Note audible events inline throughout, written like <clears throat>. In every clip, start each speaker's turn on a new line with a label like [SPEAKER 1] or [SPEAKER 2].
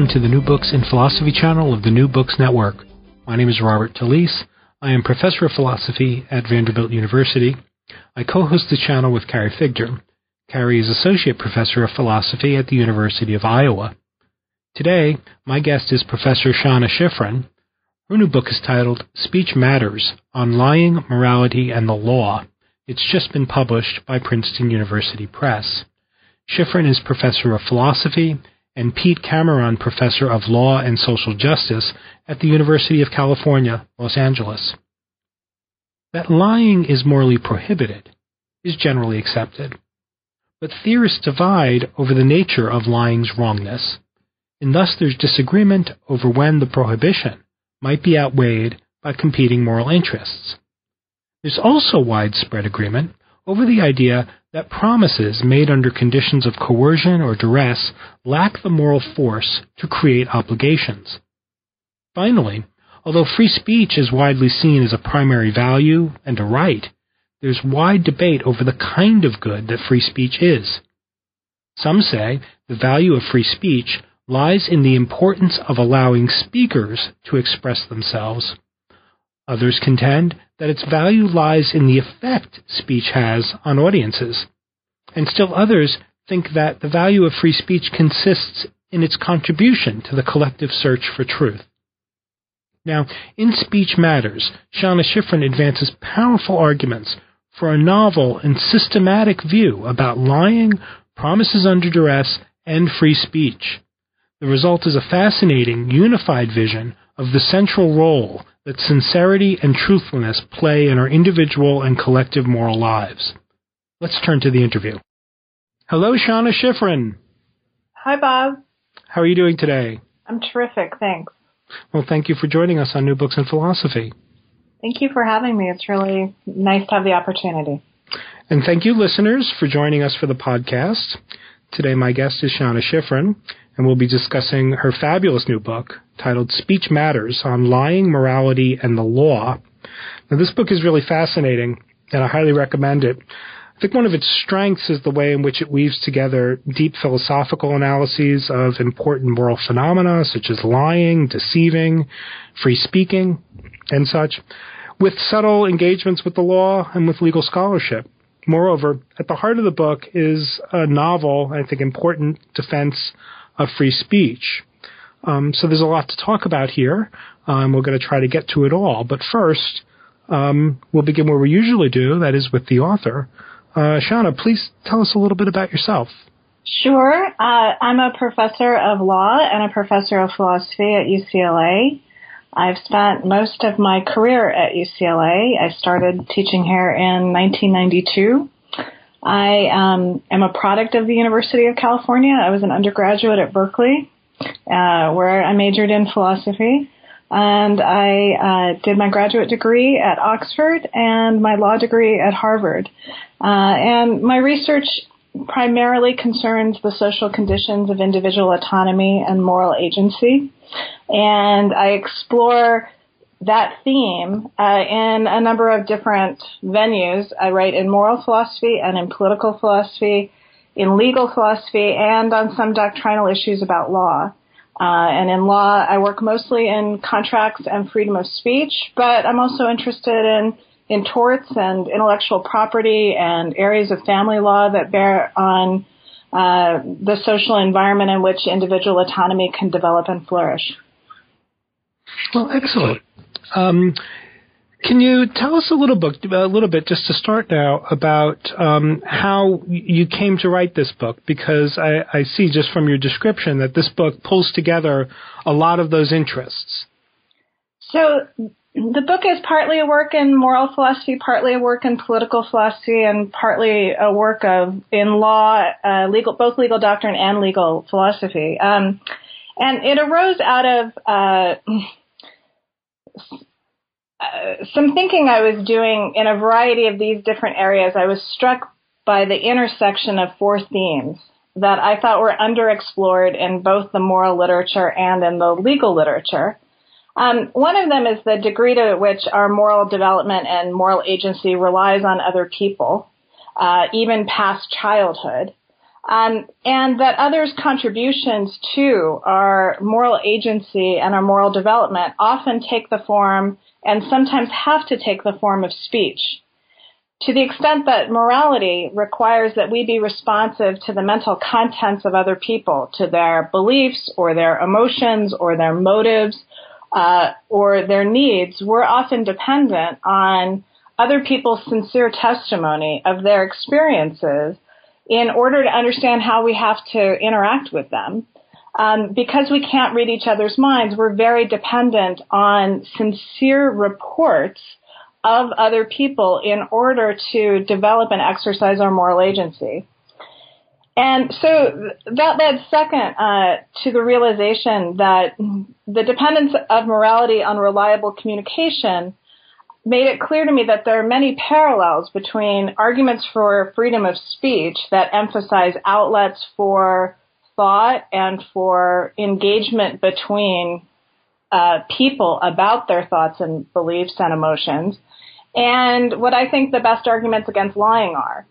[SPEAKER 1] Welcome to the New Books in Philosophy channel of the New Books Network. My name is Robert Talisse. I am professor of philosophy at Vanderbilt University. I co-host the channel with Carrie Figdor. Carrie is associate professor of philosophy at the University of Iowa. Today, my guest is Professor Seana Shiffrin. Her new book is titled Speech Matters on Lying, Morality, and the Law. It's just been published by Princeton University Press. Shiffrin is professor of philosophy and Pete Kameron Professor of Law and Social Justice at the University of California, Los Angeles. That lying is morally prohibited is generally accepted, but theorists divide over the nature of lying's wrongness, and thus there's disagreement over when the prohibition might be outweighed by competing moral interests. There's also widespread agreement over the idea that promises made under conditions of coercion or duress lack the moral force to create obligations. Finally, although free speech is widely seen as a primary value and a right, there's wide debate over the kind of good that free speech is. Some say the value of free speech lies in the importance of allowing speakers to express themselves. Others contend that its value lies in the effect speech has on audiences. And still others think that the value of free speech consists in its contribution to the collective search for truth. Now, in Speech Matters, Seana Shiffrin advances powerful arguments for a novel and systematic view about lying, promises under duress, and free speech. The result is a fascinating, unified vision of the central role that sincerity and truthfulness play in our individual and collective moral lives. Let's turn to the interview. Hello, Seana Shiffrin.
[SPEAKER 2] Hi, Bob.
[SPEAKER 1] How are you doing today?
[SPEAKER 2] I'm terrific, thanks.
[SPEAKER 1] Well, thank you for joining us on New Books in Philosophy.
[SPEAKER 2] Thank you for having me. It's really nice to have the opportunity.
[SPEAKER 1] And thank you, listeners, for joining us for the podcast. Today, my guest is Seana Shiffrin, and we'll be discussing her fabulous new book titled Speech Matters on Lying, Morality, and the Law. Now, this book is really fascinating, and I highly recommend it. I think one of its strengths is the way in which it weaves together deep philosophical analyses of important moral phenomena such as lying, deceiving, free speaking, and such, with subtle engagements with the law and with legal scholarship. Moreover, at the heart of the book is a novel, I think important defense of free speech. Um, so there's a lot to talk about here. Um, we're going to try to get to it all. But first, um, we'll begin where we usually do, that is with the author. Uh, Seana, please tell us a little bit about yourself.
[SPEAKER 2] Sure. Uh, I'm a professor of law and a professor of philosophy at UCLA. I've spent most of my career at UCLA. I started teaching here in 1992. I um, am a product of the University of California. I was an undergraduate at Berkeley, uh, where I majored in philosophy. And I uh, did my graduate degree at Oxford and my law degree at Harvard. Uh, and my research primarily concerns the social conditions of individual autonomy and moral agency. And I explore that theme uh, in a number of different venues. I write in moral philosophy and in political philosophy, in legal philosophy, and on some doctrinal issues about law. Uh, and in law, I work mostly in contracts and freedom of speech, but I'm also interested in in torts and intellectual property and areas of family law that bear on uh, the social environment in which individual autonomy can develop and flourish.
[SPEAKER 1] Well, excellent. Um, can you tell us a little bit, a little bit, just to start now, about um, how you came to write this book? Because I, I, see just from your description that this book pulls together a lot of those interests.
[SPEAKER 2] So the book is partly a work in moral philosophy, partly a work in political philosophy, and partly a work of in law, uh, legal, both legal doctrine and legal philosophy. Um, and it arose out of uh, uh, some thinking I was doing in a variety of these different areas. I was struck by the intersection of four themes that I thought were underexplored in both the moral literature and in the legal literature. Um, one of them is the degree to which our moral development and moral agency relies on other people, uh, even past childhood. Um, and that others' contributions to our moral agency and our moral development often take the form and sometimes have to take the form of speech. To the extent that morality requires that we be responsive to the mental contents of other people, to their beliefs or their emotions or their motives uh, or their needs, we're often dependent on other people's sincere testimony of their experiences in order to understand how we have to interact with them. Um, because we can't read each other's minds, we're very dependent on sincere reports of other people in order to develop and exercise our moral agency. And so that led second uh, to the realization that the dependence of morality on reliable communication made it clear to me that there are many parallels between arguments for freedom of speech that emphasize outlets for thought and for engagement between uh, people about their thoughts and beliefs and emotions, and what I think the best arguments against lying are.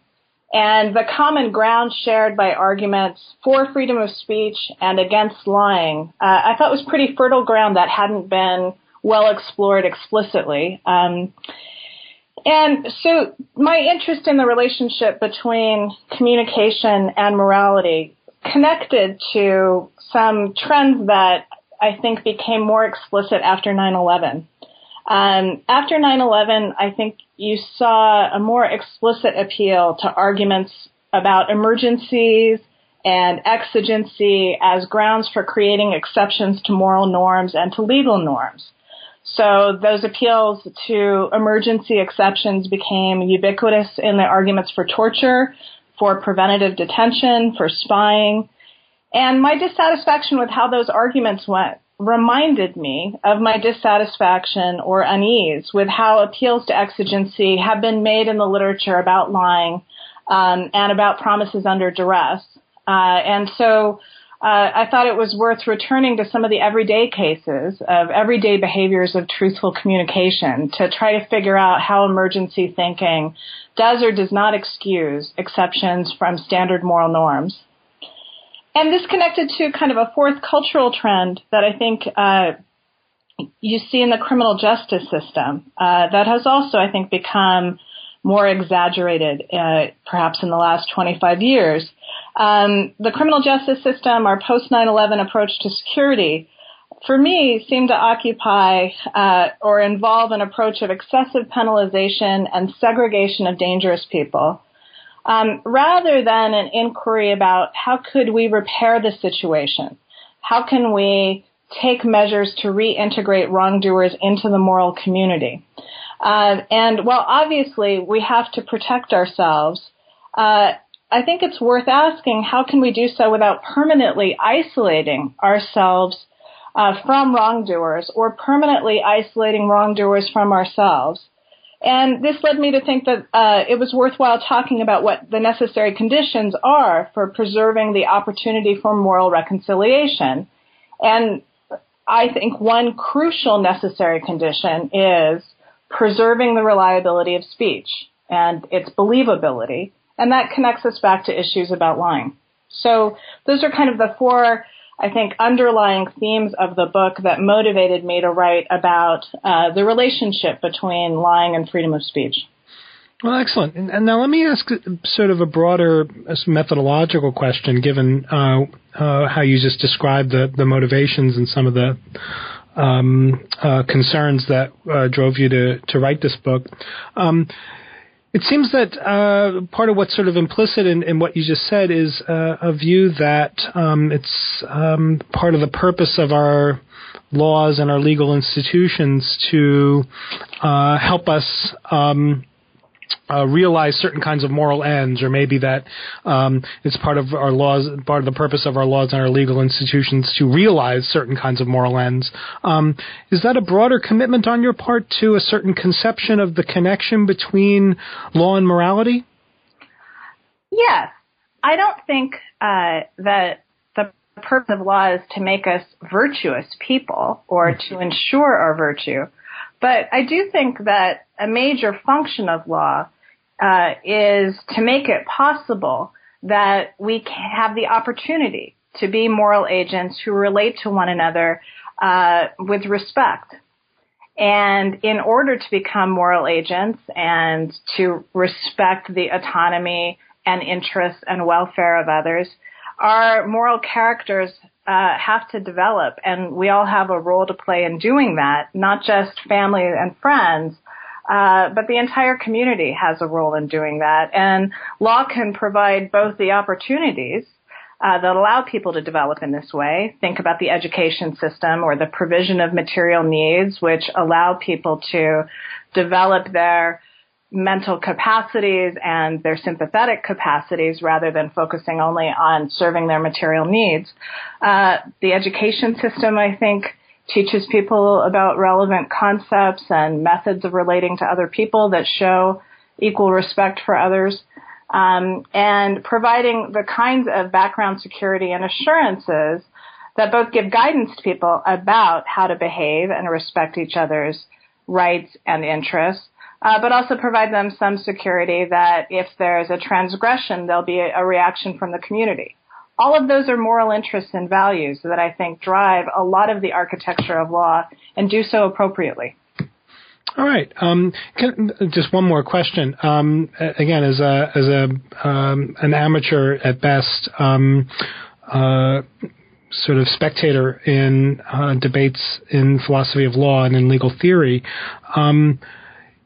[SPEAKER 2] And the common ground shared by arguments for freedom of speech and against lying, uh, I thought was pretty fertile ground that hadn't been well explored explicitly. Um, and so my interest in the relationship between communication and morality connected to some trends that I think became more explicit after 9-11. Um, after 9-11, I think you saw a more explicit appeal to arguments about emergencies and exigency as grounds for creating exceptions to moral norms and to legal norms. So those appeals to emergency exceptions became ubiquitous in the arguments for torture, for preventative detention, for spying. And my dissatisfaction with how those arguments went reminded me of my dissatisfaction or unease with how appeals to exigency have been made in the literature about lying um, and about promises under duress. Uh, and so uh, I thought it was worth returning to some of the everyday cases of everyday behaviors of truthful communication to try to figure out how emergency thinking does or does not excuse exceptions from standard moral norms. And this connected to kind of a fourth cultural trend that I think uh, you see in the criminal justice system uh, that has also, I think, become more exaggerated, uh, perhaps in the last 25 years. Um, the criminal justice system, our post 9/11 approach to security, for me, seemed to occupy uh, or involve an approach of excessive penalization and segregation of dangerous people um, rather than an inquiry about how could we repair the situation? How can we take measures to reintegrate wrongdoers into the moral community? Uh, and while obviously we have to protect ourselves, uh, I think it's worth asking how can we do so without permanently isolating ourselves uh, from wrongdoers or permanently isolating wrongdoers from ourselves. And this led me to think that uh, it was worthwhile talking about what the necessary conditions are for preserving the opportunity for moral reconciliation. And I think one crucial necessary condition is preserving the reliability of speech and its believability. And that connects us back to issues about lying. So those are kind of the four I think, underlying themes of the book that motivated me to write about uh, the relationship between lying and freedom of speech.
[SPEAKER 1] Well, excellent. And, now let me ask sort of a broader methodological question, given uh, uh, how you just described the, the motivations and some of the um, uh, concerns that uh, drove you to, to write this book. Um, it seems that uh, part of what's sort of implicit in, in what you just said is uh, a view that um, it's um, part of the purpose of our laws and our legal institutions to uh, help us um, uh, realize certain kinds of moral ends, or maybe that um, it's part of our laws, part of the purpose of our laws and our legal institutions to realize certain kinds of moral ends. Um, is that a broader commitment on your part to a certain conception of the connection between law and morality?
[SPEAKER 2] Yes. I don't think uh, that the purpose of law is to make us virtuous people or to ensure our virtue. But I do think that a major function of law uh, is to make it possible that we have the opportunity to be moral agents who relate to one another uh, with respect. And in order to become moral agents and to respect the autonomy and interests and welfare of others, our moral characters uh, have to develop, and we all have a role to play in doing that. Not just family and friends, uh, but the entire community has a role in doing that. And law can provide both the opportunities uh, that allow people to develop in this way. Think about the education system or the provision of material needs, which allow people to develop their mental capacities and their sympathetic capacities rather than focusing only on serving their material needs. Uh, the education system, I think, teaches people about relevant concepts and methods of relating to other people that show equal respect for others. Um, and providing the kinds of background security and assurances that both give guidance to people about how to behave and respect each other's rights and interests, uh, but also provide them some security that if there's a transgression, there'll be a, a reaction from the community. All of those are moral interests and values that I think drive a lot of the architecture of law and do so appropriately.
[SPEAKER 1] All right. Um, can, just one more question. Um, again, as a as a um, an amateur at best, um, uh, sort of spectator in uh, debates in philosophy of law and in legal theory.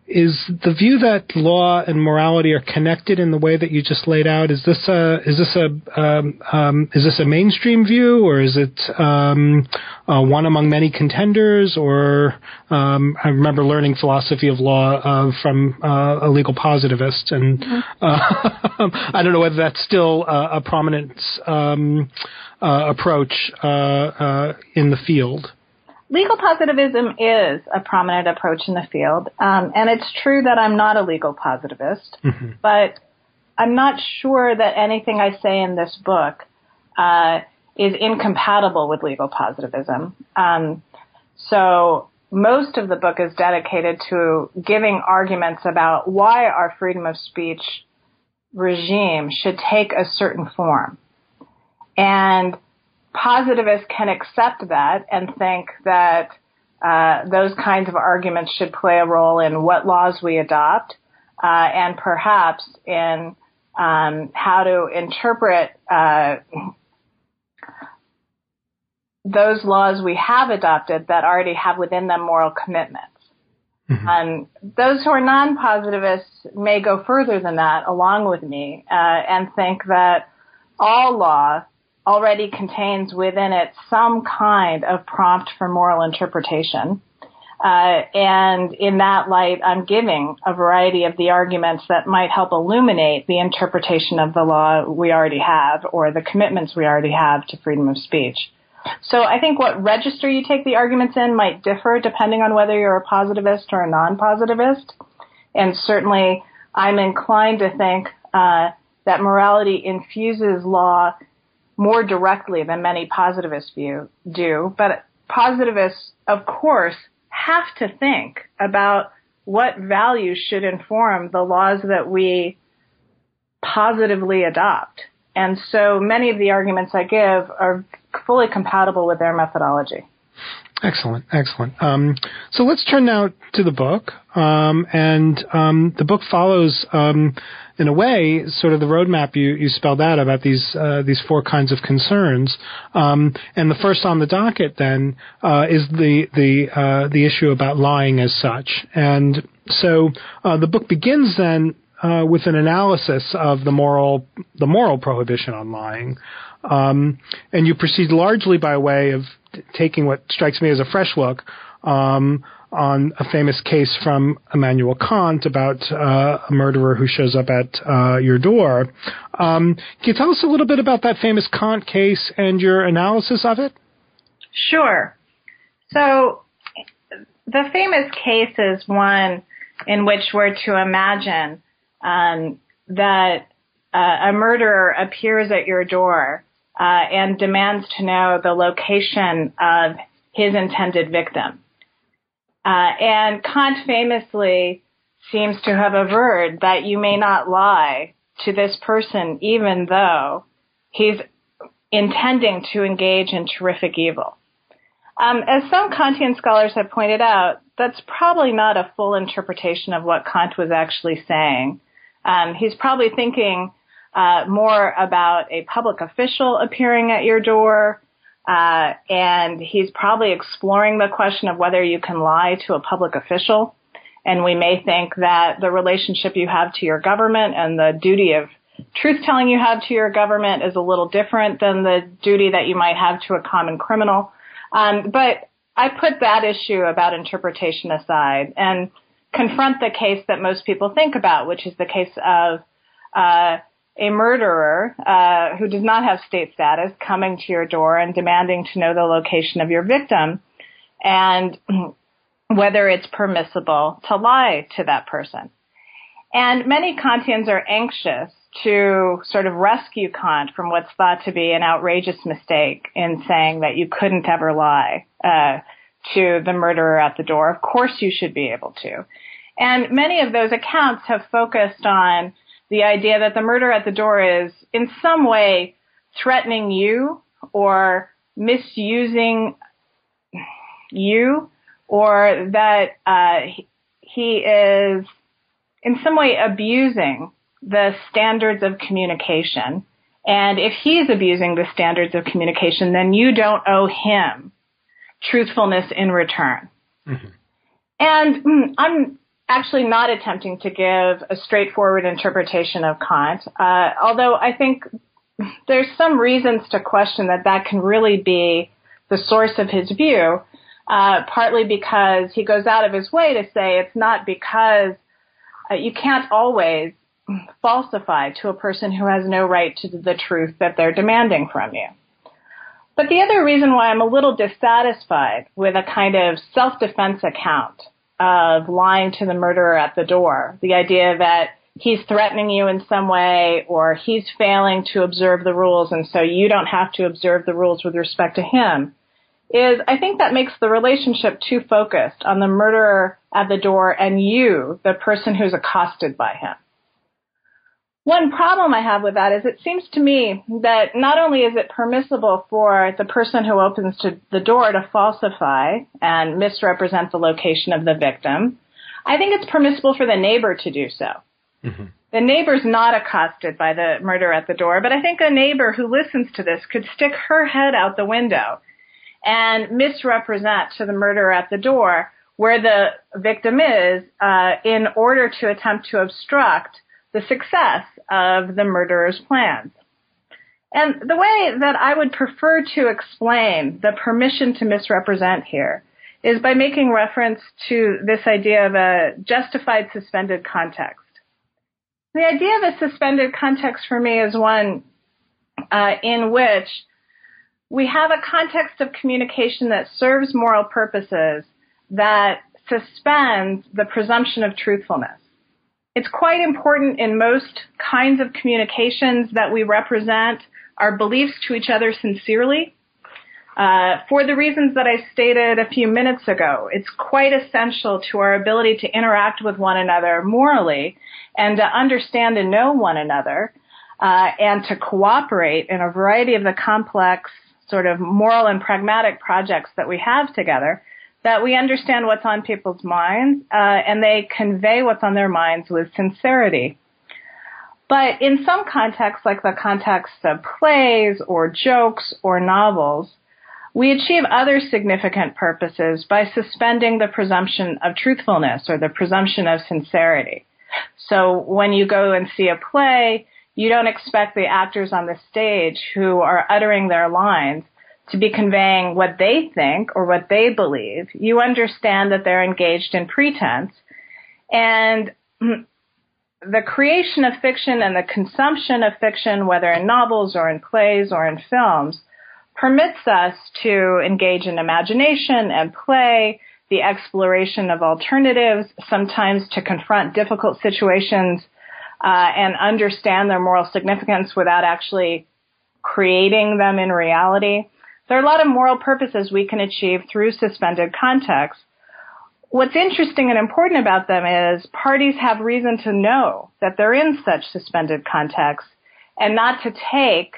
[SPEAKER 1] Is the view that law and morality are connected in the way that you just laid out? Is this a is this a um, um, is this a mainstream view, or is it um, uh, one among many contenders? Or um, I remember learning philosophy of law uh, from uh, a legal positivist, and mm-hmm. uh, <laughs> I don't know whether that's still a prominent um, uh, approach uh, in the field
[SPEAKER 2] legal positivism is a prominent approach in the field, um, and it's true that I'm not a legal positivist, mm-hmm. but I'm not sure that anything I say in this book uh, is incompatible with legal positivism. Um, so most of the book is dedicated to giving arguments about why our freedom of speech regime should take a certain form. And positivists can accept that and think that uh, those kinds of arguments should play a role in what laws we adopt uh, and perhaps in um, how to interpret uh, those laws we have adopted that already have within them moral commitments. Mm-hmm. Um, those who are non-positivists may go further than that, along with me, uh, and think that all law already contains within it some kind of prompt for moral interpretation. Uh, and in that light, I'm giving a variety of the arguments that might help illuminate the interpretation of the law we already have or the commitments we already have to freedom of speech. So I think what register you take the arguments in might differ depending on whether you're a positivist or a non-positivist. And certainly I'm inclined to think uh, that morality infuses law more directly than many positivists view do. But positivists, of course, have to think about what values should inform the laws that we positively adopt. And so many of the arguments I give are fully compatible with their methodology.
[SPEAKER 1] Excellent, excellent. Um, so let's turn now to the book, um, and um, the book follows, um, in a way, sort of the roadmap you, you spelled out about these uh, these four kinds of concerns. Um, and the first on the docket then uh, is the the uh, the issue about lying as such. And so uh, the book begins then uh, with an analysis of the moral the moral prohibition on lying, um, and you proceed largely by way of taking what strikes me as a fresh look um, on a famous case from Immanuel Kant about uh, a murderer who shows up at uh, your door. Um, can you tell us a little bit about that famous Kant case and your analysis of it?
[SPEAKER 2] Sure. So, the famous case is one in which we're to imagine um, that uh, a murderer appears at your door uh, and demands to know the location of his intended victim. Uh, and Kant famously seems to have averred that you may not lie to this person even though he's intending to engage in terrific evil. Um, as some Kantian scholars have pointed out, that's probably not a full interpretation of what Kant was actually saying. Um, he's probably thinking uh, more about a public official appearing at your door, uh, and he's probably exploring the question of whether you can lie to a public official. And we may think that the relationship you have to your government and the duty of truth telling you have to your government is a little different than the duty that you might have to a common criminal. Um, but I put that issue about interpretation aside and confront the case that most people think about, which is the case of uh, a murderer uh, who does not have state status coming to your door and demanding to know the location of your victim and <clears throat> whether it's permissible to lie to that person. And many Kantians are anxious to sort of rescue Kant from what's thought to be an outrageous mistake in saying that you couldn't ever lie uh, to the murderer at the door. Of course you should be able to. And many of those accounts have focused on the idea that the murder at the door is in some way threatening you or misusing you or that uh, he is in some way abusing the standards of communication. And if he's abusing the standards of communication, then you don't owe him truthfulness in return. Mm-hmm. And mm, I'm actually not attempting to give a straightforward interpretation of Kant, uh, although I think there's some reasons to question that that can really be the source of his view, uh, partly because he goes out of his way to say it's not because uh, you can't always falsify to a person who has no right to the truth that they're demanding from you. But the other reason why I'm a little dissatisfied with a kind of self-defense account of lying to the murderer at the door, the idea that he's threatening you in some way or he's failing to observe the rules and so you don't have to observe the rules with respect to him, is I think that makes the relationship too focused on the murderer at the door and you, the person who's accosted by him. One problem I have with that is it seems to me that not only is it permissible for the person who opens to the door to falsify and misrepresent the location of the victim, I think it's permissible for the neighbor to do so. Mm-hmm. The neighbor's not accosted by the murder at the door, but I think a neighbor who listens to this could stick her head out the window and misrepresent to the murderer at the door where the victim is uh, in order to attempt to obstruct the success of the murderer's plans. And the way that I would prefer to explain the permission to misrepresent here is by making reference to this idea of a justified suspended context. The idea of a suspended context for me is one uh, in which we have a context of communication that serves moral purposes that suspends the presumption of truthfulness. It's quite important in most kinds of communications that we represent our beliefs to each other sincerely. Uh, for the reasons that I stated a few minutes ago, it's quite essential to our ability to interact with one another morally and to understand and know one another uh, and to cooperate in a variety of the complex sort of moral and pragmatic projects that we have together that we understand what's on people's minds uh, and they convey what's on their minds with sincerity. But in some contexts, like the context of plays or jokes or novels, we achieve other significant purposes by suspending the presumption of truthfulness or the presumption of sincerity. So when you go and see a play, you don't expect the actors on the stage who are uttering their lines to be conveying what they think or what they believe. You understand that they're engaged in pretense. And <clears throat> the creation of fiction and the consumption of fiction, whether in novels or in plays or in films, permits us to engage in imagination and play, the exploration of alternatives, sometimes to confront difficult situations uh, and understand their moral significance without actually creating them in reality. There are a lot of moral purposes we can achieve through suspended context. What's interesting and important about them is parties have reason to know that they're in such suspended context and not to take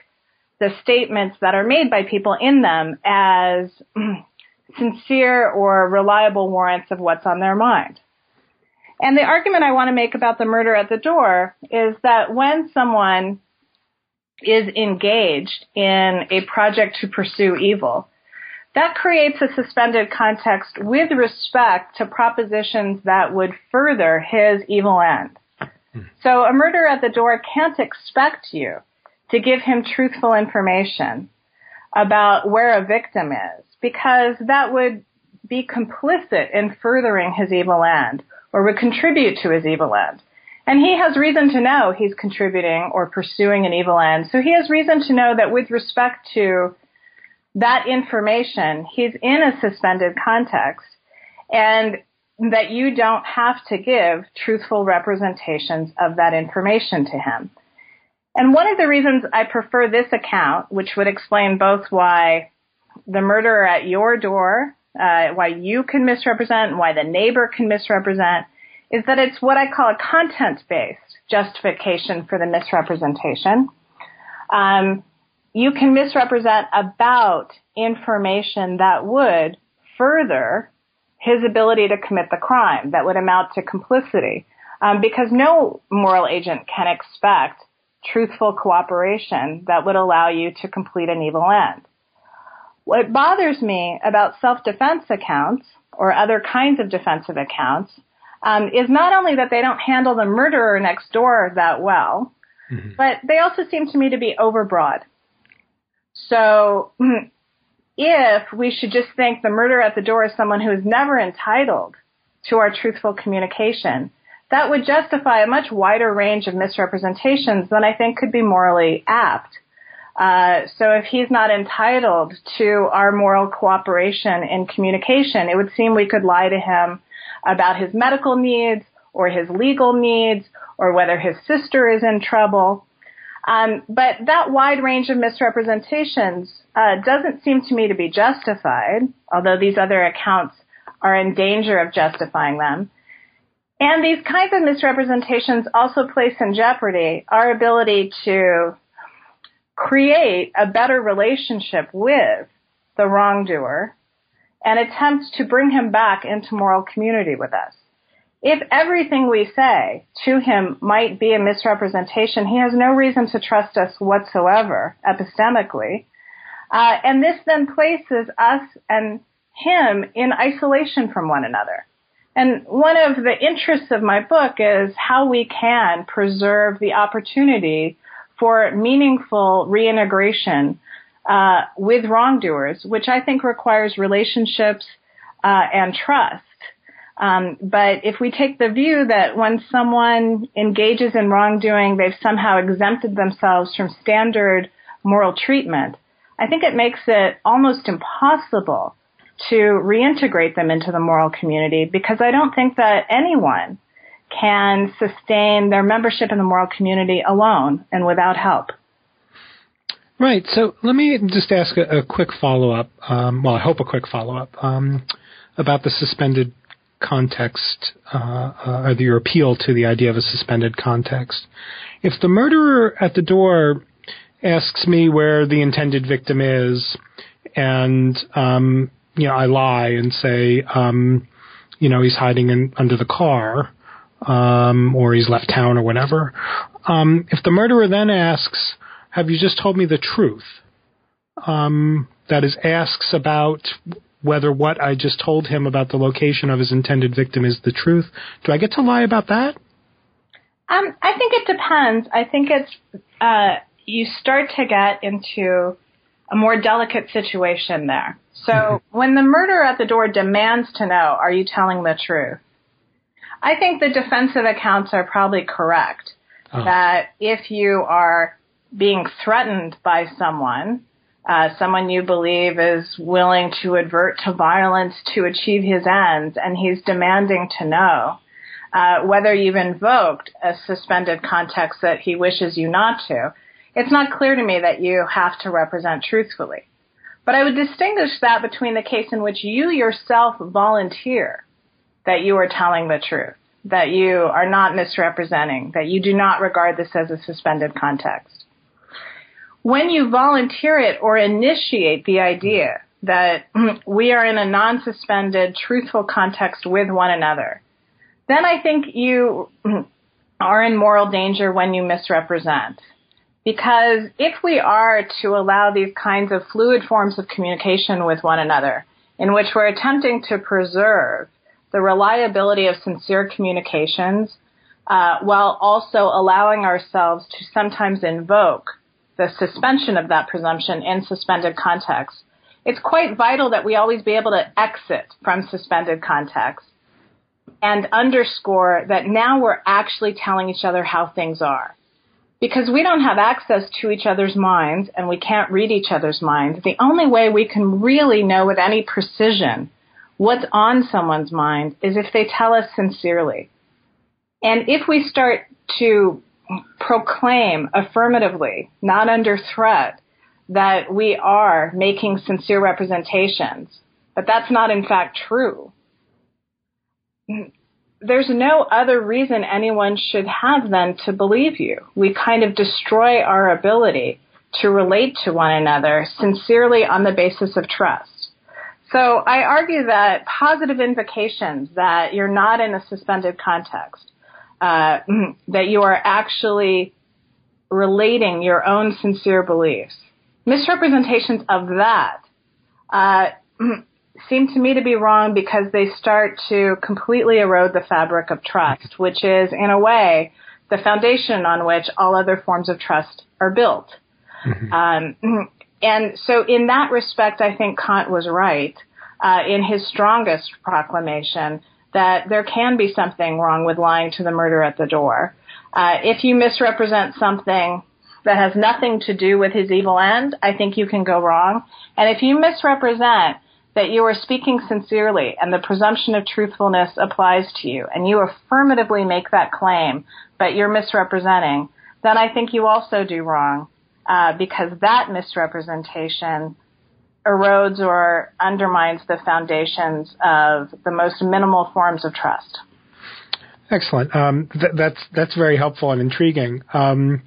[SPEAKER 2] the statements that are made by people in them as <clears throat> sincere or reliable warrants of what's on their mind. And the argument I want to make about the murder at the door is that when someone is engaged in a project to pursue evil, that creates a suspended context with respect to propositions that would further his evil end. Hmm. So a murderer at the door can't expect you to give him truthful information about where a victim is because that would be complicit in furthering his evil end or would contribute to his evil end. And he has reason to know he's contributing or pursuing an evil end. So he has reason to know that with respect to that information, he's in a suspended context and that you don't have to give truthful representations of that information to him. And one of the reasons I prefer this account, which would explain both why the murderer at your door, uh, why you can misrepresent and why the neighbor can misrepresent, is that it's what I call a content-based justification for the misrepresentation. Um, you can misrepresent about information that would further his ability to commit the crime, that would amount to complicity. Um, because no moral agent can expect truthful cooperation that would allow you to complete an evil end. What bothers me about self-defense accounts or other kinds of defensive accounts um, is not only that they don't handle the murderer next door that well, mm-hmm. but they also seem to me to be overbroad. So <clears throat> if we should just think the murderer at the door is someone who is never entitled to our truthful communication, that would justify a much wider range of misrepresentations than I think could be morally apt. Uh, so if he's not entitled to our moral cooperation in communication, it would seem we could lie to him about his medical needs or his legal needs or whether his sister is in trouble. Um, but that wide range of misrepresentations uh, doesn't seem to me to be justified, although these other accounts are in danger of justifying them. And these kinds of misrepresentations also place in jeopardy our ability to create a better relationship with the wrongdoer and attempt to bring him back into moral community with us. If everything we say to him might be a misrepresentation, he has no reason to trust us whatsoever epistemically. Uh, and this then places us and him in isolation from one another. And one of the interests of my book is how we can preserve the opportunity for meaningful reintegration uh, with wrongdoers, which I think requires relationships uh, and trust. Um, but if we take the view that when someone engages in wrongdoing, they've somehow exempted themselves from standard moral treatment, I think it makes it almost impossible to reintegrate them into the moral community because I don't think that anyone can sustain their membership in the moral community alone and without help.
[SPEAKER 1] Right. So let me just ask a, a quick follow up. Um, well, I hope a quick follow up um, about the suspended context uh, uh, or your appeal to the idea of a suspended context. If the murderer at the door asks me where the intended victim is, and um, you know, I lie and say, um, you know, he's hiding in, under the car, um, or he's left town or whatever. Um, if the murderer then asks, have you just told me the truth? Um, that is, asks about whether what I just told him about the location of his intended victim is the truth. Do I get to lie about that?
[SPEAKER 2] Um, I think it depends. I think it's uh, you start to get into a more delicate situation there. So mm-hmm. when the murderer at the door demands to know, are you telling the truth? I think the defensive accounts are probably correct. Oh. That if you are being threatened by someone, uh, someone you believe is willing to advert to violence to achieve his ends, and he's demanding to know uh, whether you've invoked a suspended context that he wishes you not to. It's not clear to me that you have to represent truthfully. But I would distinguish that between the case in which you yourself volunteer that you are telling the truth, that you are not misrepresenting, that you do not regard this as a suspended context when you volunteer it or initiate the idea that <clears throat> we are in a non-suspended, truthful context with one another, then I think you <clears throat> are in moral danger when you misrepresent. Because if we are to allow these kinds of fluid forms of communication with one another, in which we're attempting to preserve the reliability of sincere communications, uh, while also allowing ourselves to sometimes invoke the suspension of that presumption in suspended context, it's quite vital that we always be able to exit from suspended context and underscore that now we're actually telling each other how things are. Because we don't have access to each other's minds and we can't read each other's minds, the only way we can really know with any precision what's on someone's mind is if they tell us sincerely. And if we start to proclaim affirmatively, not under threat, that we are making sincere representations, but that's not in fact true. There's no other reason anyone should have then to believe you. We kind of destroy our ability to relate to one another sincerely on the basis of trust. So I argue that positive invocations that you're not in a suspended context, uh, that you are actually relating your own sincere beliefs. Misrepresentations of that uh, seem to me to be wrong because they start to completely erode the fabric of trust, which is, in a way, the foundation on which all other forms of trust are built. Mm-hmm. Um, and so, in that respect, I think Kant was right uh, in his strongest proclamation that there can be something wrong with lying to the murder at the door. Uh, if you misrepresent something that has nothing to do with his evil end, I think you can go wrong. And if you misrepresent that you are speaking sincerely and the presumption of truthfulness applies to you and you affirmatively make that claim, but you're misrepresenting, then I think you also do wrong uh, because that misrepresentation erodes or undermines the foundations of the most minimal forms of trust.
[SPEAKER 1] Excellent. Um, th- that's that's very helpful and intriguing. Um,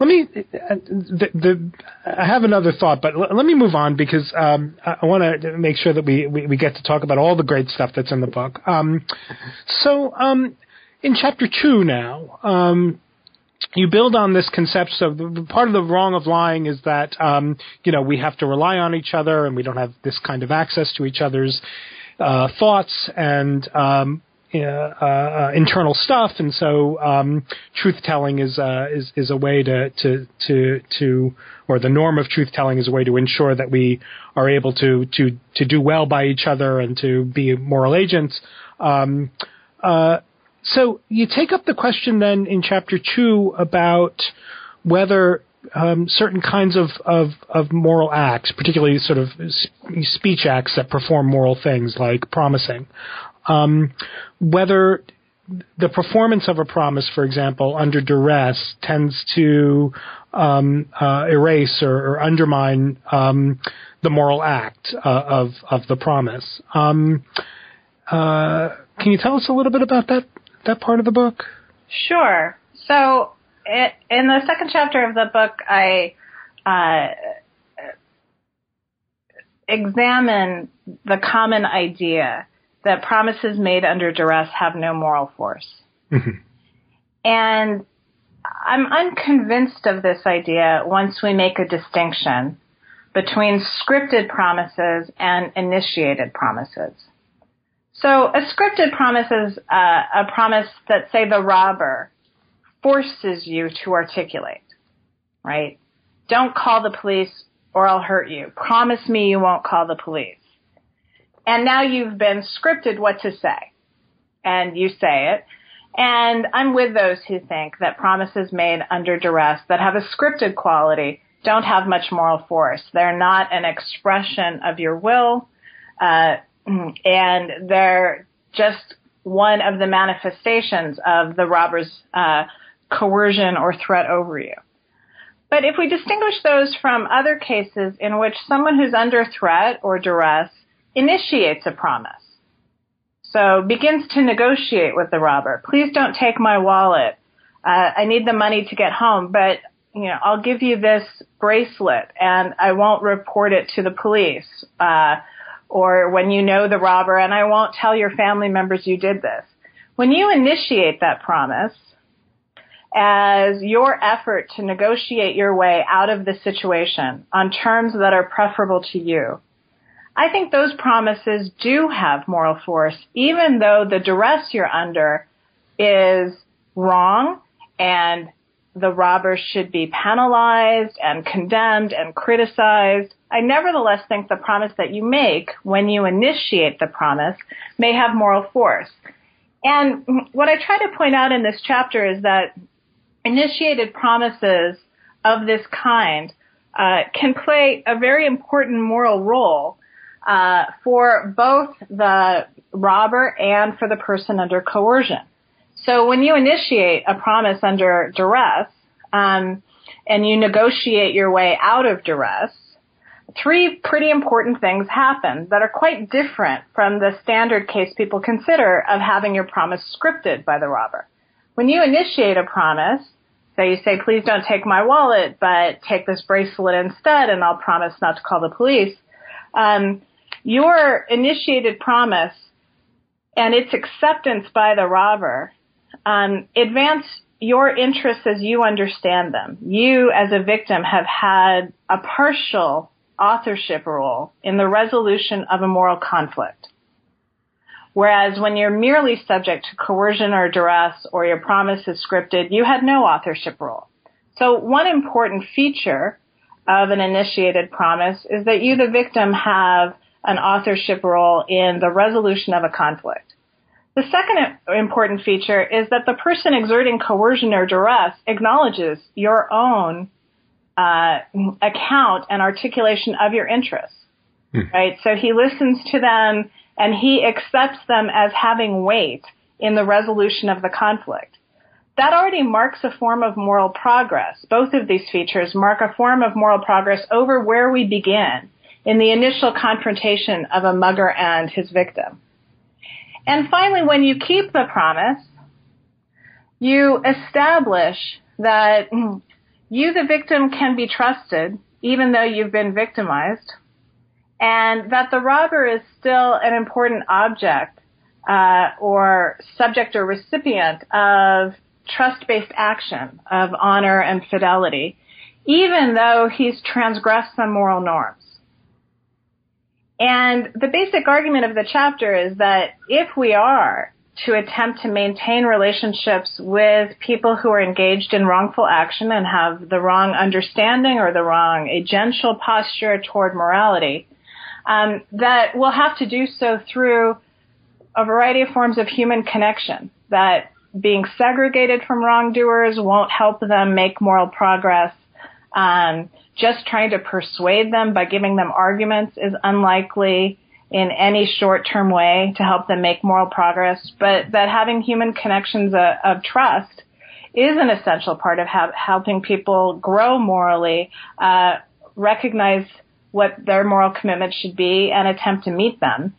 [SPEAKER 1] let me. Uh, the, the, I have another thought, but l- let me move on because um, I, I want to make sure that we, we, we get to talk about all the great stuff that's in the book. Um, so, um, in chapter two now, um, you build on this concept. So the, part of the wrong of lying is that um, you know we have to rely on each other, and we don't have this kind of access to each other's uh, thoughts and um, uh, uh, internal stuff, and so um, truth telling is uh, is is a way to to to to or the norm of truth telling is a way to ensure that we are able to to to do well by each other and to be moral agents. Um, uh, so you take up the question then in chapter two about whether um, certain kinds of, of, of, moral acts, particularly sort of speech acts that perform moral things like promising, um, whether the performance of a promise, for example, under duress tends to um, uh, erase or, or undermine um, the moral act uh, of of the promise. Um, uh, can you tell us a little bit about that that part of the book?
[SPEAKER 2] Sure. So, it, in the second chapter of the book, I uh, examine the common idea that promises made under duress have no moral force. Mm-hmm. And I'm unconvinced of this idea once we make a distinction between scripted promises and initiated promises. So a scripted promise is uh, a promise that, say, the robber forces you to articulate, right? Don't call the police or I'll hurt you. Promise me you won't call the police. And now you've been scripted what to say. And you say it. And I'm with those who think that promises made under duress that have a scripted quality don't have much moral force. They're not an expression of your will, uh, and they're just one of the manifestations of the robber's uh, coercion or threat over you. But if we distinguish those from other cases in which someone who's under threat or duress initiates a promise, so begins to negotiate with the robber, please don't take my wallet. Uh, I need the money to get home, but you know, I'll give you this bracelet and I won't report it to the police. Uh, or when you know the robber and I won't tell your family members you did this. When you initiate that promise as your effort to negotiate your way out of the situation on terms that are preferable to you, I think those promises do have moral force, even though the duress you're under is wrong and the robber should be penalized and condemned and criticized. I nevertheless think the promise that you make when you initiate the promise may have moral force. And what I try to point out in this chapter is that initiated promises of this kind uh, can play a very important moral role uh, for both the robber and for the person under coercion. So when you initiate a promise under duress, um, and you negotiate your way out of duress, three pretty important things happen that are quite different from the standard case people consider of having your promise scripted by the robber. When you initiate a promise, so you say, please don't take my wallet, but take this bracelet instead and I'll promise not to call the police. Um, your initiated promise and its acceptance by the robber um, advance your interests as you understand them. You, as a victim, have had a partial authorship role in the resolution of a moral conflict. Whereas when you're merely subject to coercion or duress or your promise is scripted, you had no authorship role. So one important feature of an initiated promise is that you, the victim, have an authorship role in the resolution of a conflict. The second important feature is that the person exerting coercion or duress acknowledges your own uh, account and articulation of your interests, hmm. right? So he listens to them and he accepts them as having weight in the resolution of the conflict. That already marks a form of moral progress. Both of these features mark a form of moral progress over where we begin in the initial confrontation of a mugger and his victim. And finally, when you keep the promise, you establish that you, the victim, can be trusted even though you've been victimized and that the robber is still an important object uh, or subject or recipient of trust-based action of honor and fidelity, even though he's transgressed some moral norms. And the basic argument of the chapter is that if we are to attempt to maintain relationships with people who are engaged in wrongful action and have the wrong understanding or the wrong agential posture toward morality, um, that we'll have to do so through a variety of forms of human connection. That being segregated from wrongdoers won't help them make moral progress. Um, just trying to persuade them by giving them arguments is unlikely in any short-term way to help them make moral progress, but that having human connections of, of trust is an essential part of ha- helping people grow morally, uh, recognize what their moral commitments should be, and attempt to meet them.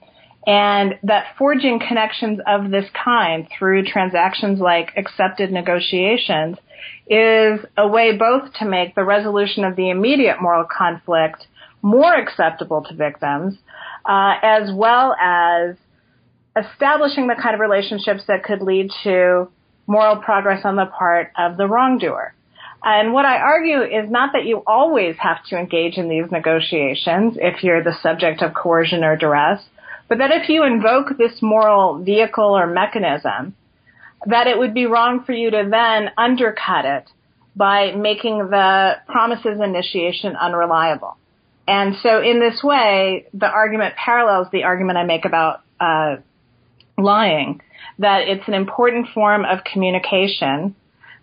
[SPEAKER 2] And that forging connections of this kind through transactions like accepted negotiations is a way both to make the resolution of the immediate moral conflict more acceptable to victims, uh, as well as establishing the kind of relationships that could lead to moral progress on the part of the wrongdoer. And what I argue is not that you always have to engage in these negotiations if you're the subject of coercion or duress, but that if you invoke this moral vehicle or mechanism, that it would be wrong for you to then undercut it by making the promises initiation unreliable. And so in this way, the argument parallels the argument I make about uh, lying, that it's an important form of communication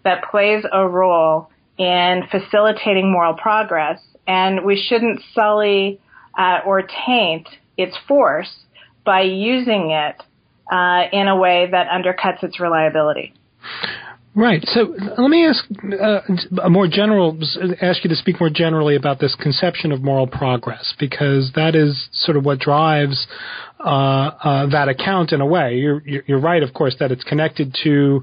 [SPEAKER 2] that plays a role in facilitating moral progress, and we shouldn't sully uh, or taint its force by using it uh, in a way that undercuts its reliability.
[SPEAKER 1] Right. So let me ask uh, a more general, ask you to speak more generally about this conception of moral progress, because that is sort of what drives uh, uh, that account in a way. You're, you're right, of course, that it's connected to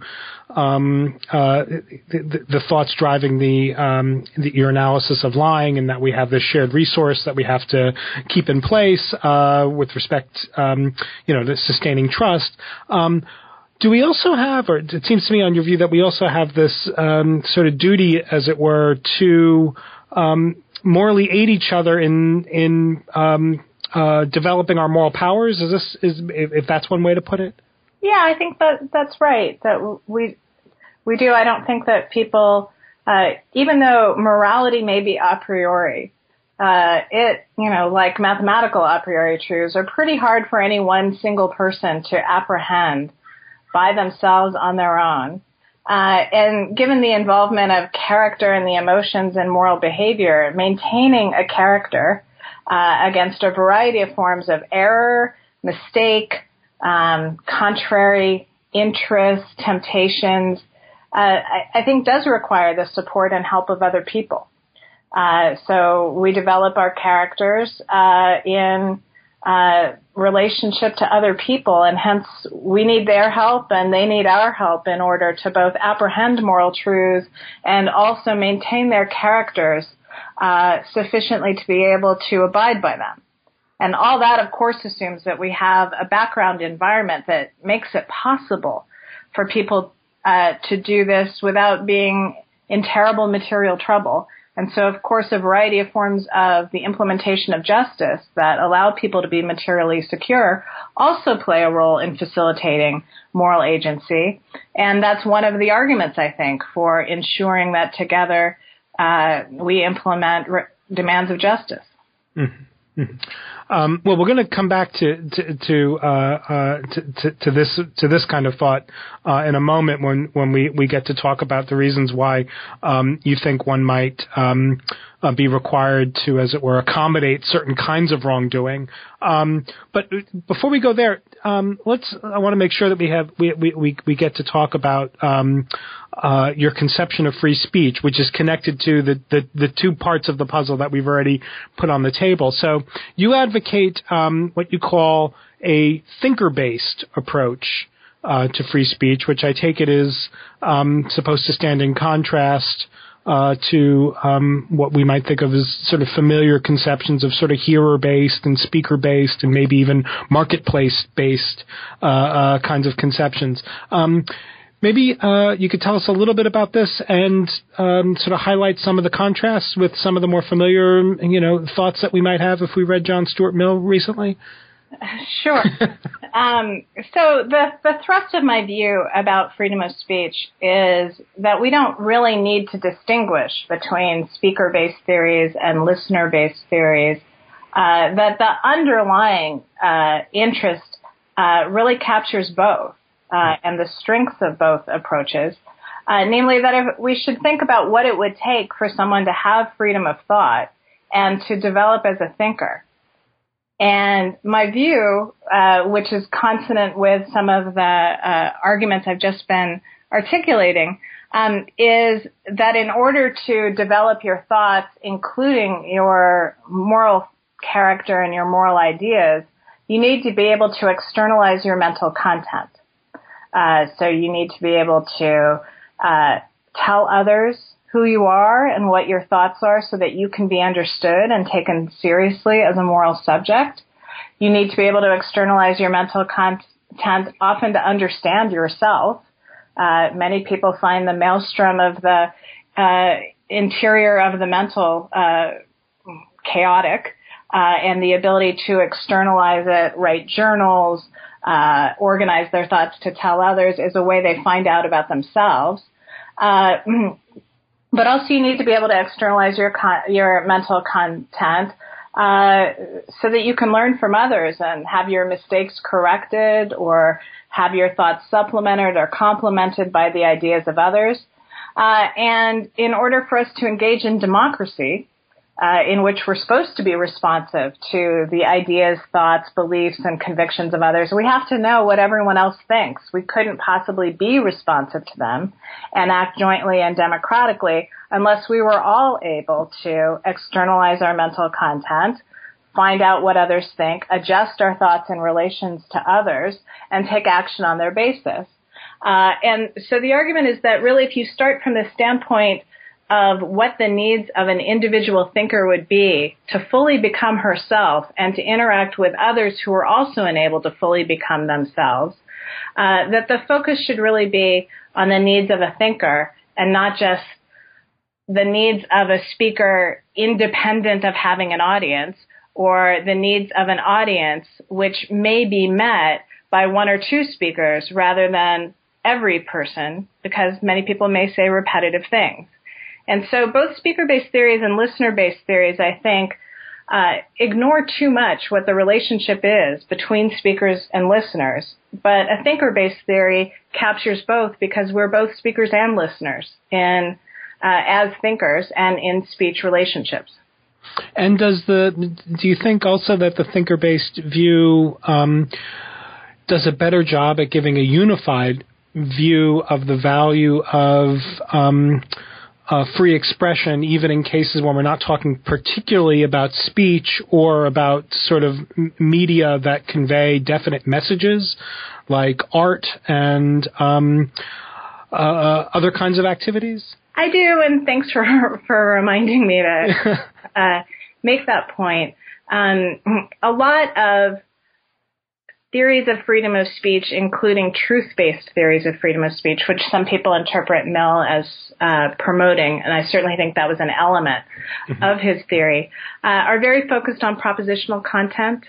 [SPEAKER 1] um, uh, the, the, thoughts driving the, um, the, your analysis of lying, and that we have this shared resource that we have to keep in place uh, with respect, um, you know, to sustaining trust. Do we also have, or it seems to me on your view that we also have this um, sort of duty, as it were, to um, morally aid each other in in um, uh, developing our moral powers? Is this is if, that's one way to put it?
[SPEAKER 2] Yeah, I think that that's right. That we we do. I don't think that people, uh, even though morality may be a priori, uh, it, you know, like mathematical a priori truths are pretty hard for any one single person to apprehend by themselves on their own. Uh, and given the involvement of character and the emotions and moral behavior, maintaining a character uh, against a variety of forms of error, mistake, um, contrary interests, temptations, uh, I, I, think does require the support and help of other people. Uh, so we develop our characters uh, in uh, relationship to other people, and hence we need their help and they need our help in order to both apprehend moral truths and also maintain their characters uh, sufficiently to be able to abide by them. And all that, of course, assumes that we have a background environment that makes it possible for people uh, to do this without being in terrible material trouble and so, of course, a variety of forms of the implementation of justice that allow people to be materially secure also play a role in facilitating moral agency. And that's one of the arguments, I think, for ensuring that together uh, we implement re- demands of justice.
[SPEAKER 1] Mm-hmm. Um, well, we're going to come back to to to, uh, uh, to to, to, this to this kind of thought uh, in a moment when when we, we get to talk about the reasons why um, you think one might um, uh, be required to, as it were, accommodate certain kinds of wrongdoing. Um, but before we go there, um, let's. I want to make sure that we have we we we, get to talk about um, uh, your conception of free speech, which is connected to the, the, the two parts of the puzzle that we've already put on the table. So you advocate um, what you call a thinker-based approach uh, to free speech, which I take it is um, supposed to stand in contrast uh, to um, what we might think of as sort of familiar conceptions of sort of hearer-based and speaker-based and maybe even marketplace-based uh, uh, kinds of conceptions. Um, maybe uh, you could tell us a little bit about this and um, sort of highlight some of the contrasts with some of the more familiar, you know, thoughts that we might have if we read John Stuart Mill recently. <laughs>
[SPEAKER 2] Sure. um, so the the thrust of my view about freedom of speech is that we don't really need to distinguish between speaker-based theories and listener-based theories. Uh, that the underlying uh, interest uh, really captures both uh, and the strengths of both approaches. Uh, namely, that if we should think about what it would take for someone to have freedom of thought and to develop as a thinker. And my view, uh, which is consonant with some of the uh, arguments I've just been articulating, um, is that in order to develop your thoughts, including your moral character and your moral ideas, you need to be able to externalize your mental content. Uh, so you need to be able to uh, tell others who you are and what your thoughts are so that you can be understood and taken seriously as a moral subject. You need to be able to externalize your mental content often to understand yourself. Uh, many people find the maelstrom of the uh, interior of the mental uh, chaotic, uh, and the ability to externalize it, write journals, uh, organize their thoughts to tell others is a way they find out about themselves. <clears throat> But also you need to be able to externalize your con- your mental content uh, so that you can learn from others and have your mistakes corrected or have your thoughts supplemented or complemented by the ideas of others. Uh, and in order for us to engage in democracy, uh, in which we're supposed to be responsive to the ideas, thoughts, beliefs, and convictions of others. We have to know what everyone else thinks. We couldn't possibly be responsive to them and act jointly and democratically unless we were all able to externalize our mental content, find out what others think, adjust our thoughts and relations to others, and take action on their basis. Uh, and so the argument is that really if you start from the standpoint of what the needs of an individual thinker would be to fully become herself and to interact with others who are also enabled to fully become themselves, uh, that the focus should really be on the needs of a thinker and not just the needs of a speaker independent of having an audience or the needs of an audience which may be met by one or two speakers rather than every person because many people may say repetitive things. And so both speaker-based theories and listener-based theories, I think, uh, ignore too much what the relationship is between speakers and listeners. But a thinker-based theory captures both because we're both speakers and listeners in uh, as thinkers and in speech relationships.
[SPEAKER 1] And does the do you think also that the thinker-based view um, does a better job at giving a unified view of the value of um, uh, free expression, even in cases when we're not talking particularly about speech or about sort of media that convey definite messages, like art and um, uh, uh, other kinds of activities?
[SPEAKER 2] I do, and thanks for <laughs> for reminding me to <laughs> uh, make that point. Um, a lot of theories of freedom of speech, including truth-based theories of freedom of speech, which some people interpret Mill as uh, promoting, and I certainly think that was an element mm-hmm. of his theory, uh, are very focused on propositional content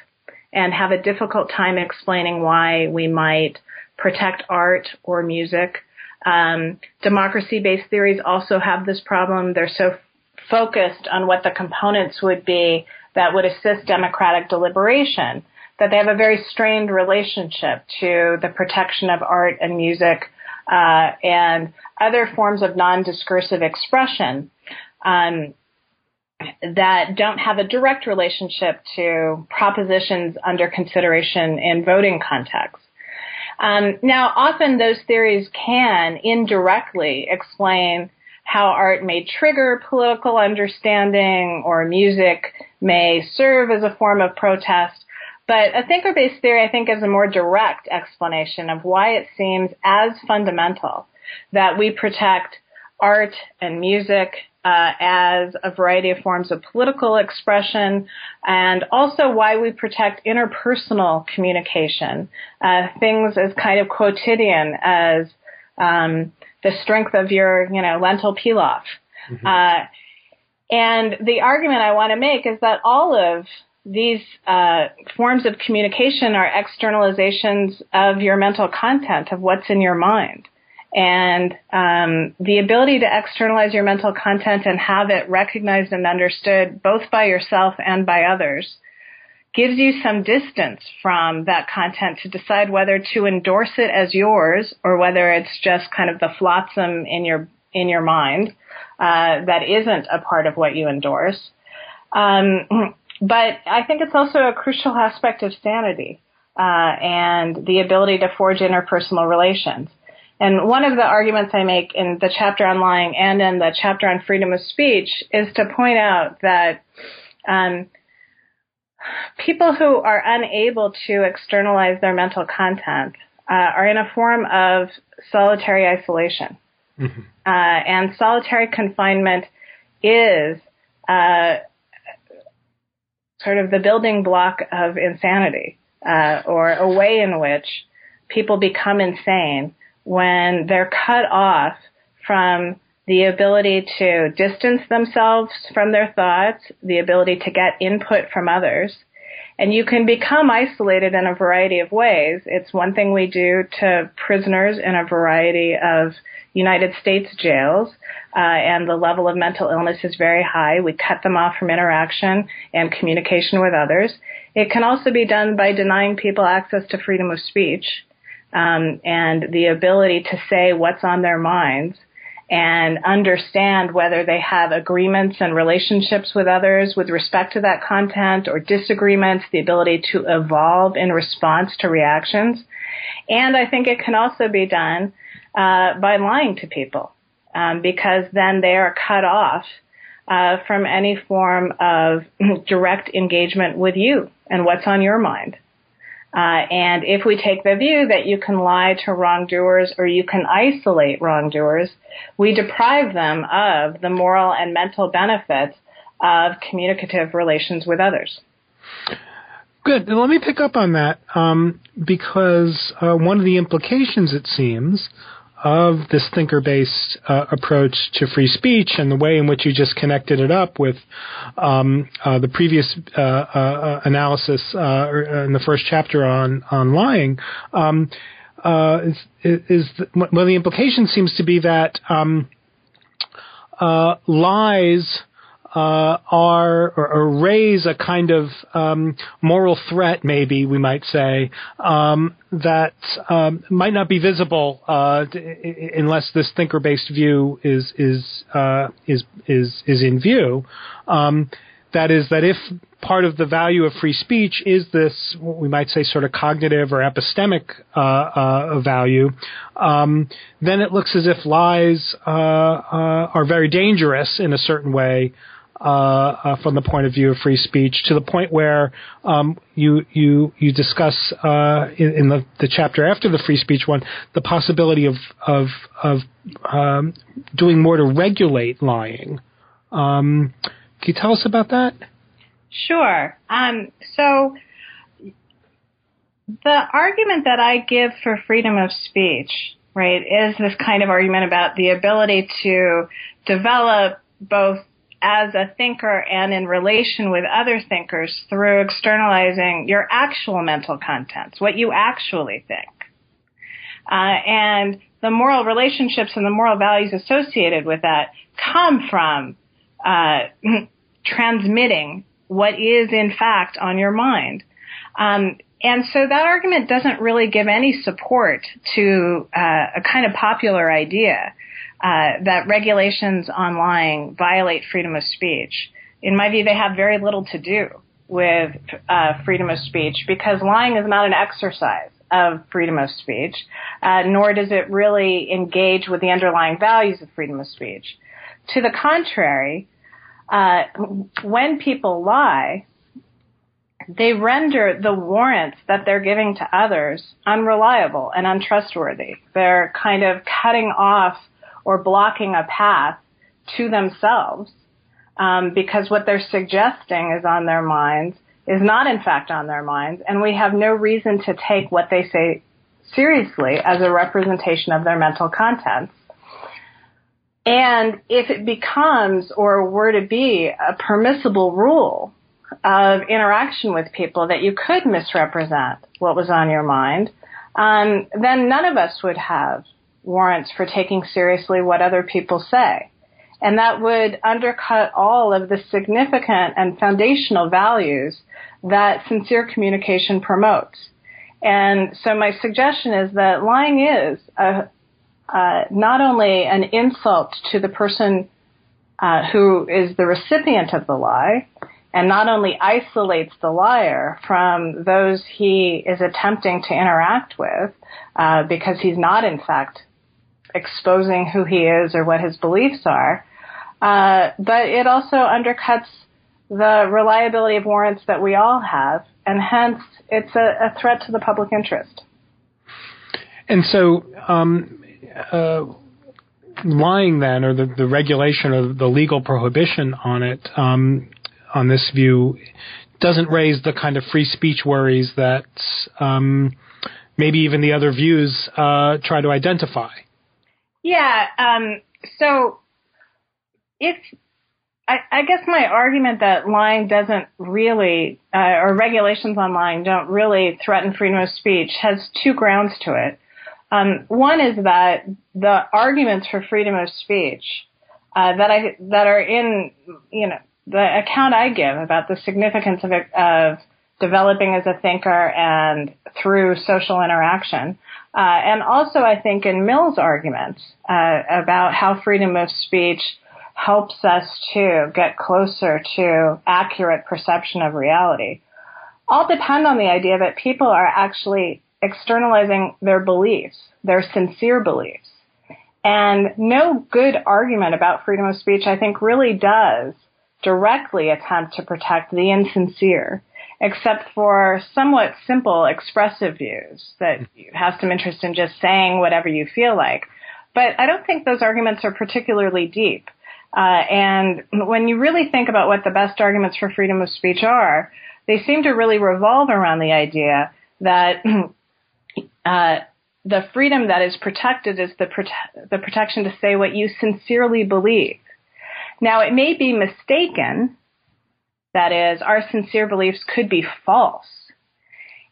[SPEAKER 2] and have a difficult time explaining why we might protect art or music. Um, democracy-based theories also have this problem. They're so focused on what the components would be that would assist democratic deliberation that they have a very strained relationship to the protection of art and music uh, and other forms of non-discursive expression um, that don't have a direct relationship to propositions under consideration in voting contexts. Um, now, often those theories can indirectly explain how art may trigger political understanding or music may serve as a form of protest, but a thinker-based theory, I think, is a more direct explanation of why it seems as fundamental that we protect art and music uh, as a variety of forms of political expression, and also why we protect interpersonal communication, uh, things as kind of quotidian as um, the strength of your, you know, lentil pilaf. Mm-hmm. Uh, and the argument I want to make is that all of these uh, forms of communication are externalizations of your mental content, of what's in your mind. And um, the ability to externalize your mental content and have it recognized and understood both by yourself and by others gives you some distance from that content to decide whether to endorse it as yours or whether it's just kind of the flotsam in your in your mind uh, that isn't a part of what you endorse. Um, but I think it's also a crucial aspect of sanity uh, and the ability to forge interpersonal relations. And one of the arguments I make in the chapter on lying and in the chapter on freedom of speech is to point out that um, people who are unable to externalize their mental content uh, are in a form of solitary isolation. Mm-hmm. Uh, and solitary confinement is uh, sort of the building block of insanity, uh, or a way in which people become insane when they're cut off from the ability to distance themselves from their thoughts, the ability to get input from others. And you can become isolated in a variety of ways. It's one thing we do to prisoners in a variety of United States jails. Uh, and the level of mental illness is very high. We cut them off from interaction and communication with others. It can also be done by denying people access to freedom of speech um, and the ability to say what's on their minds and understand whether they have agreements and relationships with others with respect to that content or disagreements, the ability to evolve in response to reactions. And I think it can also be done uh, by lying to people um, because then they are cut off uh, from any form of <laughs> direct engagement with you and what's on your mind. Uh, and if we take the view that you can lie to wrongdoers or you can isolate wrongdoers, we deprive them of the moral and mental benefits of communicative relations with others.
[SPEAKER 1] Good. Let me pick up on that um, because uh, one of the implications, it seems, of this thinker based uh, approach to free speech and the way in which you just connected it up with um, uh, the previous uh, uh analysis uh, in the first chapter on, on lying. Um, uh, is, is the, well, the implication seems to be that um, lies uh, are or, or, raise a kind of um, moral threat, maybe we might say, um, that um, might not be visible uh, unless this thinker-based view is is uh, is is is in view. Um, that is that if part of the value of free speech is this, what we might say, sort of cognitive or epistemic uh, uh, value, um, then it looks as if lies uh are very dangerous in a certain way uh, uh, from the point of view of free speech to the point where um, you you you discuss uh, in, in the, the chapter after the free speech one the possibility of of of um, doing more to regulate lying. Um, can you tell us about that?
[SPEAKER 2] Sure. Um, so the argument that I give for freedom of speech, right, is this kind of argument about the ability to develop both as a thinker and in relation with other thinkers through externalizing your actual mental contents, what you actually think. Uh, and the moral relationships and the moral values associated with that come from uh, <laughs> transmitting what is in fact on your mind. Um, and so that argument doesn't really give any support to uh, a kind of popular idea uh, that regulations on lying violate freedom of speech. In my view, they have very little to do with uh, freedom of speech because lying is not an exercise of freedom of speech, uh, nor does it really engage with the underlying values of freedom of speech. To the contrary, uh, when people lie, they render the warrants that they're giving to others unreliable and untrustworthy. They're kind of cutting off or blocking a path to themselves um, because what they're suggesting is on their minds is not in fact on their minds, and we have no reason to take what they say seriously as a representation of their mental contents. And if it becomes or were to be a permissible rule of interaction with people that you could misrepresent what was on your mind, um, then none of us would have warrants for taking seriously what other people say. And that would undercut all of the significant and foundational values that sincere communication promotes. And so my suggestion is that lying is a, uh, not only an insult to the person uh, who is the recipient of the lie, and not only isolates the liar from those he is attempting to interact with, uh, because he's not in fact exposing who he is or what his beliefs are. Uh, but it also undercuts the reliability of warrants that we all have, and hence it's a, a threat to the public interest.
[SPEAKER 1] And so, um, uh, lying then, or the, the regulation or the legal prohibition on it, um, on this view, doesn't raise the kind of free speech worries that um, maybe even the other views uh, try to identify.
[SPEAKER 2] Yeah. Um, so if I, I, guess my argument that lying doesn't really, uh, or regulations on lying don't really threaten freedom of speech has two grounds to it. Um, one is that the arguments for freedom of speech uh, that I that are in you know the account I give about the significance of of developing as a thinker and through social interaction. Uh, and also, I think in Mill's arguments uh, about how freedom of speech helps us to get closer to accurate perception of reality, all depend on the idea that people are actually externalizing their beliefs, their sincere beliefs. And no good argument about freedom of speech, I think, really does directly attempt to protect the insincere, except for somewhat simple expressive views that you have some interest in just saying whatever you feel like. But I don't think those arguments are particularly deep. Uh, and when you really think about what the best arguments for freedom of speech are, they seem to really revolve around the idea that <clears throat> uh, the freedom that is protected is the, prote- the protection to say what you sincerely believe. Now, it may be mistaken, that is, our sincere beliefs could be false.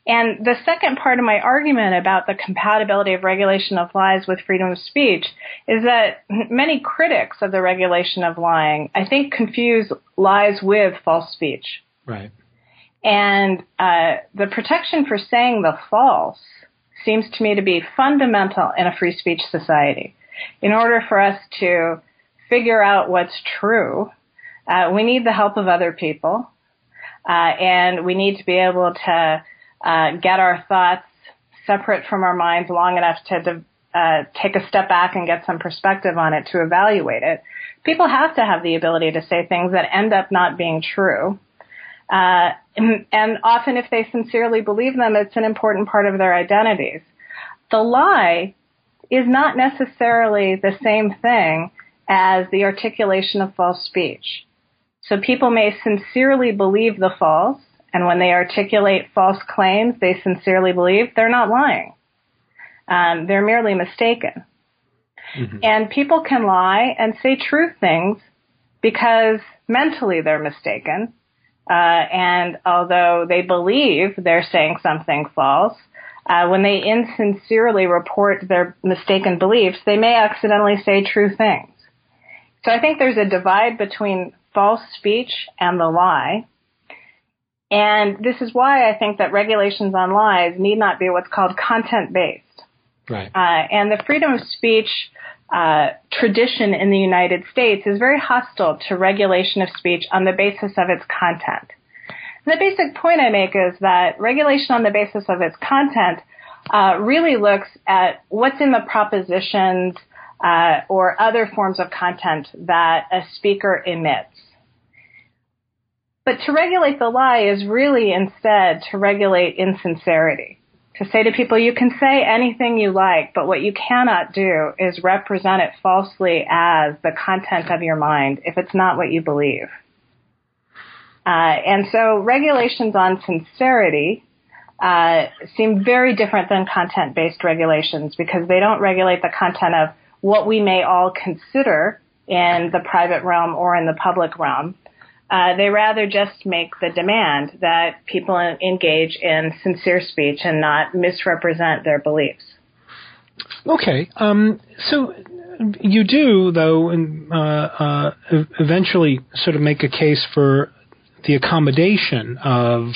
[SPEAKER 2] And the second part of my argument about the compatibility of regulation of lies with freedom of speech is that many critics of the regulation of lying, I think, confuse lies with false speech.
[SPEAKER 1] Right.
[SPEAKER 2] And uh, the protection for saying the false seems to me to be fundamental in a free speech society. In order for us to figure out what's true, uh, we need the help of other people, uh, and we need to be able to uh, get our thoughts separate from our minds long enough to uh, take a step back and get some perspective on it to evaluate it. People have to have the ability to say things that end up not being true. Uh, <clears throat> and often if they sincerely believe them, it's an important part of their identities. The lie is not necessarily the same thing as the articulation of false speech. So people may sincerely believe the false, and when they articulate false claims they sincerely believe, they're not lying. Um, they're merely mistaken. Mm-hmm. And people can lie and say true things because mentally they're mistaken, uh, and although they believe they're saying something false, uh, when they insincerely report their mistaken beliefs, they may accidentally say true things. So I think there's a divide between false speech and the lie. And this is why I think that regulations on lies need not be what's called content based.
[SPEAKER 1] Right.
[SPEAKER 2] Uh, and the freedom of speech uh, tradition in the United States is very hostile to regulation of speech on the basis of its content. And the basic point I make is that regulation on the basis of its content uh, really looks at what's in the propositions uh, or other forms of content that a speaker emits. But to regulate the lie is really instead to regulate insincerity to say to people, you can say anything you like, but what you cannot do is represent it falsely as the content of your mind if it's not what you believe. Uh, and so regulations on sincerity uh, seem very different than content-based regulations because they don't regulate the content of what we may all consider in the private realm or in the public realm. Uh, they rather just make the demand that people engage in sincere speech and not misrepresent their beliefs.
[SPEAKER 1] Okay. Um, so you do, though, uh, uh, eventually sort of make a case for the accommodation of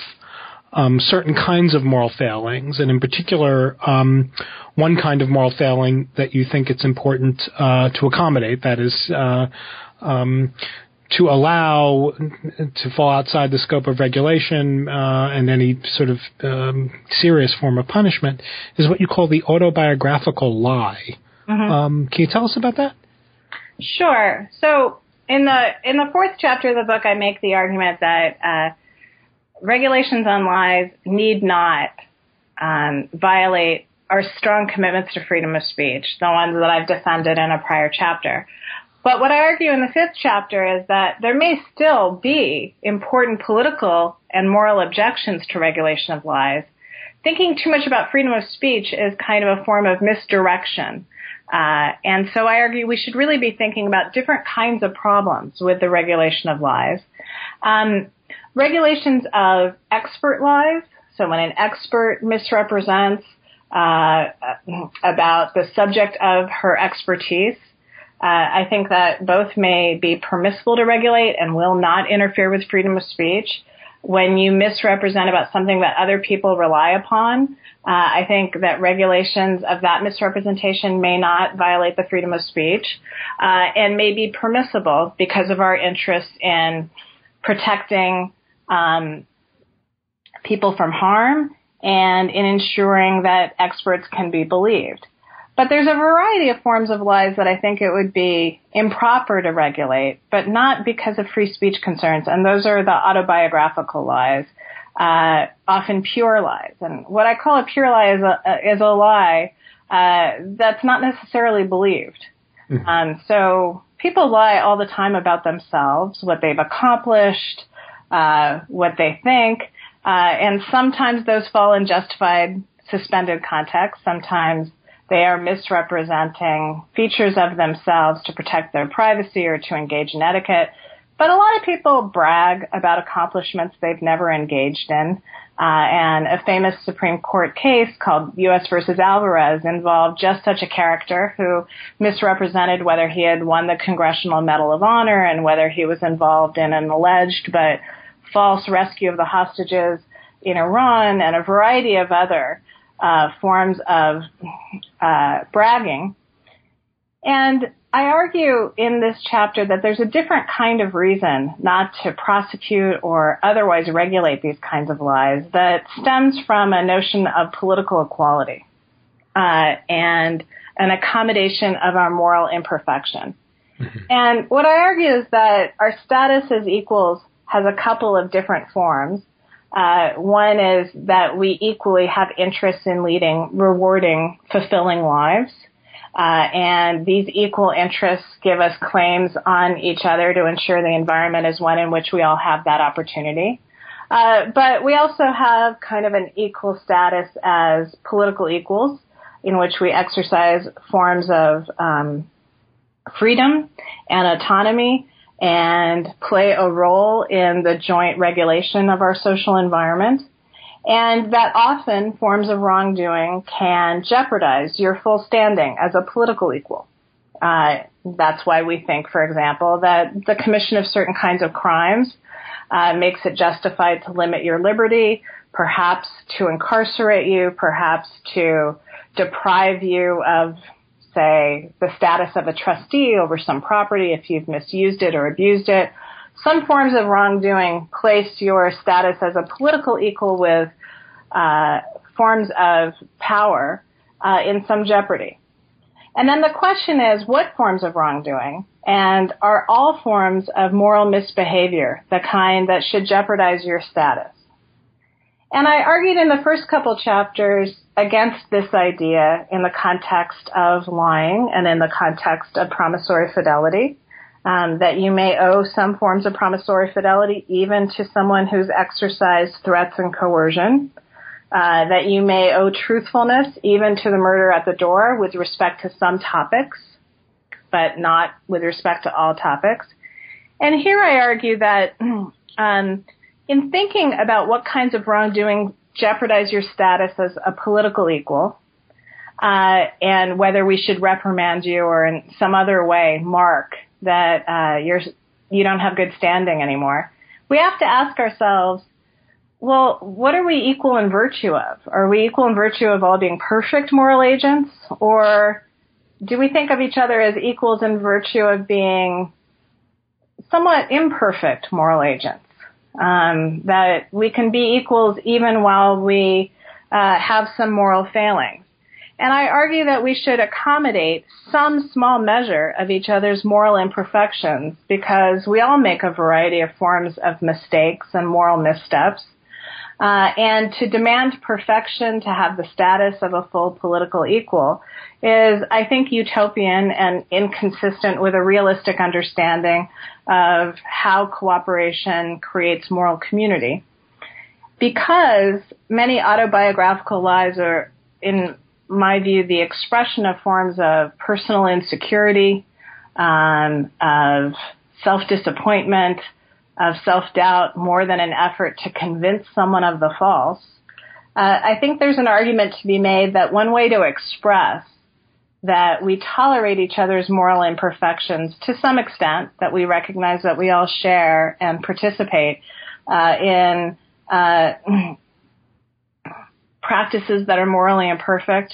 [SPEAKER 1] um, certain kinds of moral failings, and in particular, um, one kind of moral failing that you think it's important uh, to accommodate. That is uh, um, to allow to fall outside the scope of regulation uh, and any sort of um, serious form of punishment is what you call the autobiographical lie. Mm-hmm. Um, can you tell us about that?
[SPEAKER 2] Sure. So in the in the fourth chapter of the book, I make the argument that uh, regulations on lies need not um, violate our strong commitments to freedom of speech, the ones that I've defended in a prior chapter. But what I argue in the fifth chapter is that there may still be important political and moral objections to regulation of lies. Thinking too much about freedom of speech is kind of a form of misdirection. Uh, and so I argue we should really be thinking about different kinds of problems with the regulation of lies. Um, regulations of expert lies, so when an expert misrepresents uh, about the subject of her expertise, Uh, I think that both may be permissible to regulate and will not interfere with freedom of speech. When you misrepresent about something that other people rely upon, uh, I think that regulations of that misrepresentation may not violate the freedom of speech uh, and may be permissible because of our interest in protecting um, people from harm and in ensuring that experts can be believed. But there's a variety of forms of lies that I think it would be improper to regulate, but not because of free speech concerns. And those are the autobiographical lies, uh, often pure lies. And what I call a pure lie is a, is a lie uh, that's not necessarily believed. Mm-hmm. Um, so people lie all the time about themselves, what they've accomplished, uh, what they think, uh, and sometimes those fall in justified suspended context. Sometimes they are misrepresenting features of themselves to protect their privacy or to engage in etiquette. But a lot of people brag about accomplishments they've never engaged in. Uh, and a famous Supreme Court case called U.S. versus Alvarez involved just such a character who misrepresented whether he had won the Congressional Medal of Honor and whether he was involved in an alleged but false rescue of the hostages in Iran and a variety of other uh, forms of uh, bragging. And I argue in this chapter that there's a different kind of reason not to prosecute or otherwise regulate these kinds of lies that stems from a notion of political equality uh, and an accommodation of our moral imperfection. Mm-hmm. And what I argue is that our status as equals has a couple of different forms. Uh, one is that we equally have interests in leading rewarding, fulfilling lives. Uh, and these equal interests give us claims on each other to ensure the environment is one in which we all have that opportunity. Uh, but we also have kind of an equal status as political equals, in which we exercise forms of um, freedom and autonomy and play a role in the joint regulation of our social environment. And that often forms of wrongdoing can jeopardize your full standing as a political equal. Uh, that's why we think, for example, that the commission of certain kinds of crimes uh, makes it justified to limit your liberty, perhaps to incarcerate you, perhaps to deprive you of say, the status of a trustee over some property if you've misused it or abused it. Some forms of wrongdoing place your status as a political equal with uh, forms of power uh, in some jeopardy. And then the question is, what forms of wrongdoing and are all forms of moral misbehavior the kind that should jeopardize your status? And I argued in the first couple chapters against this idea in the context of lying and in the context of promissory fidelity. Um, that you may owe some forms of promissory fidelity even to someone who's exercised threats and coercion. Uh, that you may owe truthfulness even to the murder at the door with respect to some topics, but not with respect to all topics. And here I argue that <clears throat> um, in thinking about what kinds of wrongdoing jeopardize your status as a political equal, uh, and whether we should reprimand you or in some other way mark that uh, you're you don't have good standing anymore, we have to ask ourselves, well, what are we equal in virtue of? Are we equal in virtue of all being perfect moral agents, or do we think of each other as equals in virtue of being somewhat imperfect moral agents? um, that we can be equals even while we uh, have some moral failings. And I argue that we should accommodate some small measure of each other's moral imperfections because we all make a variety of forms of mistakes and moral missteps. Uh, and to demand perfection to have the status of a full political equal is, I think, utopian and inconsistent with a realistic understanding of how cooperation creates moral community. Because many autobiographical lies are, in my view, the expression of forms of personal insecurity, um, of self-disappointment, of self-doubt more than an effort to convince someone of the false. Uh, I think there's an argument to be made that one way to express that we tolerate each other's moral imperfections to some extent, that we recognize that we all share and participate uh, in uh, <clears throat> practices that are morally imperfect,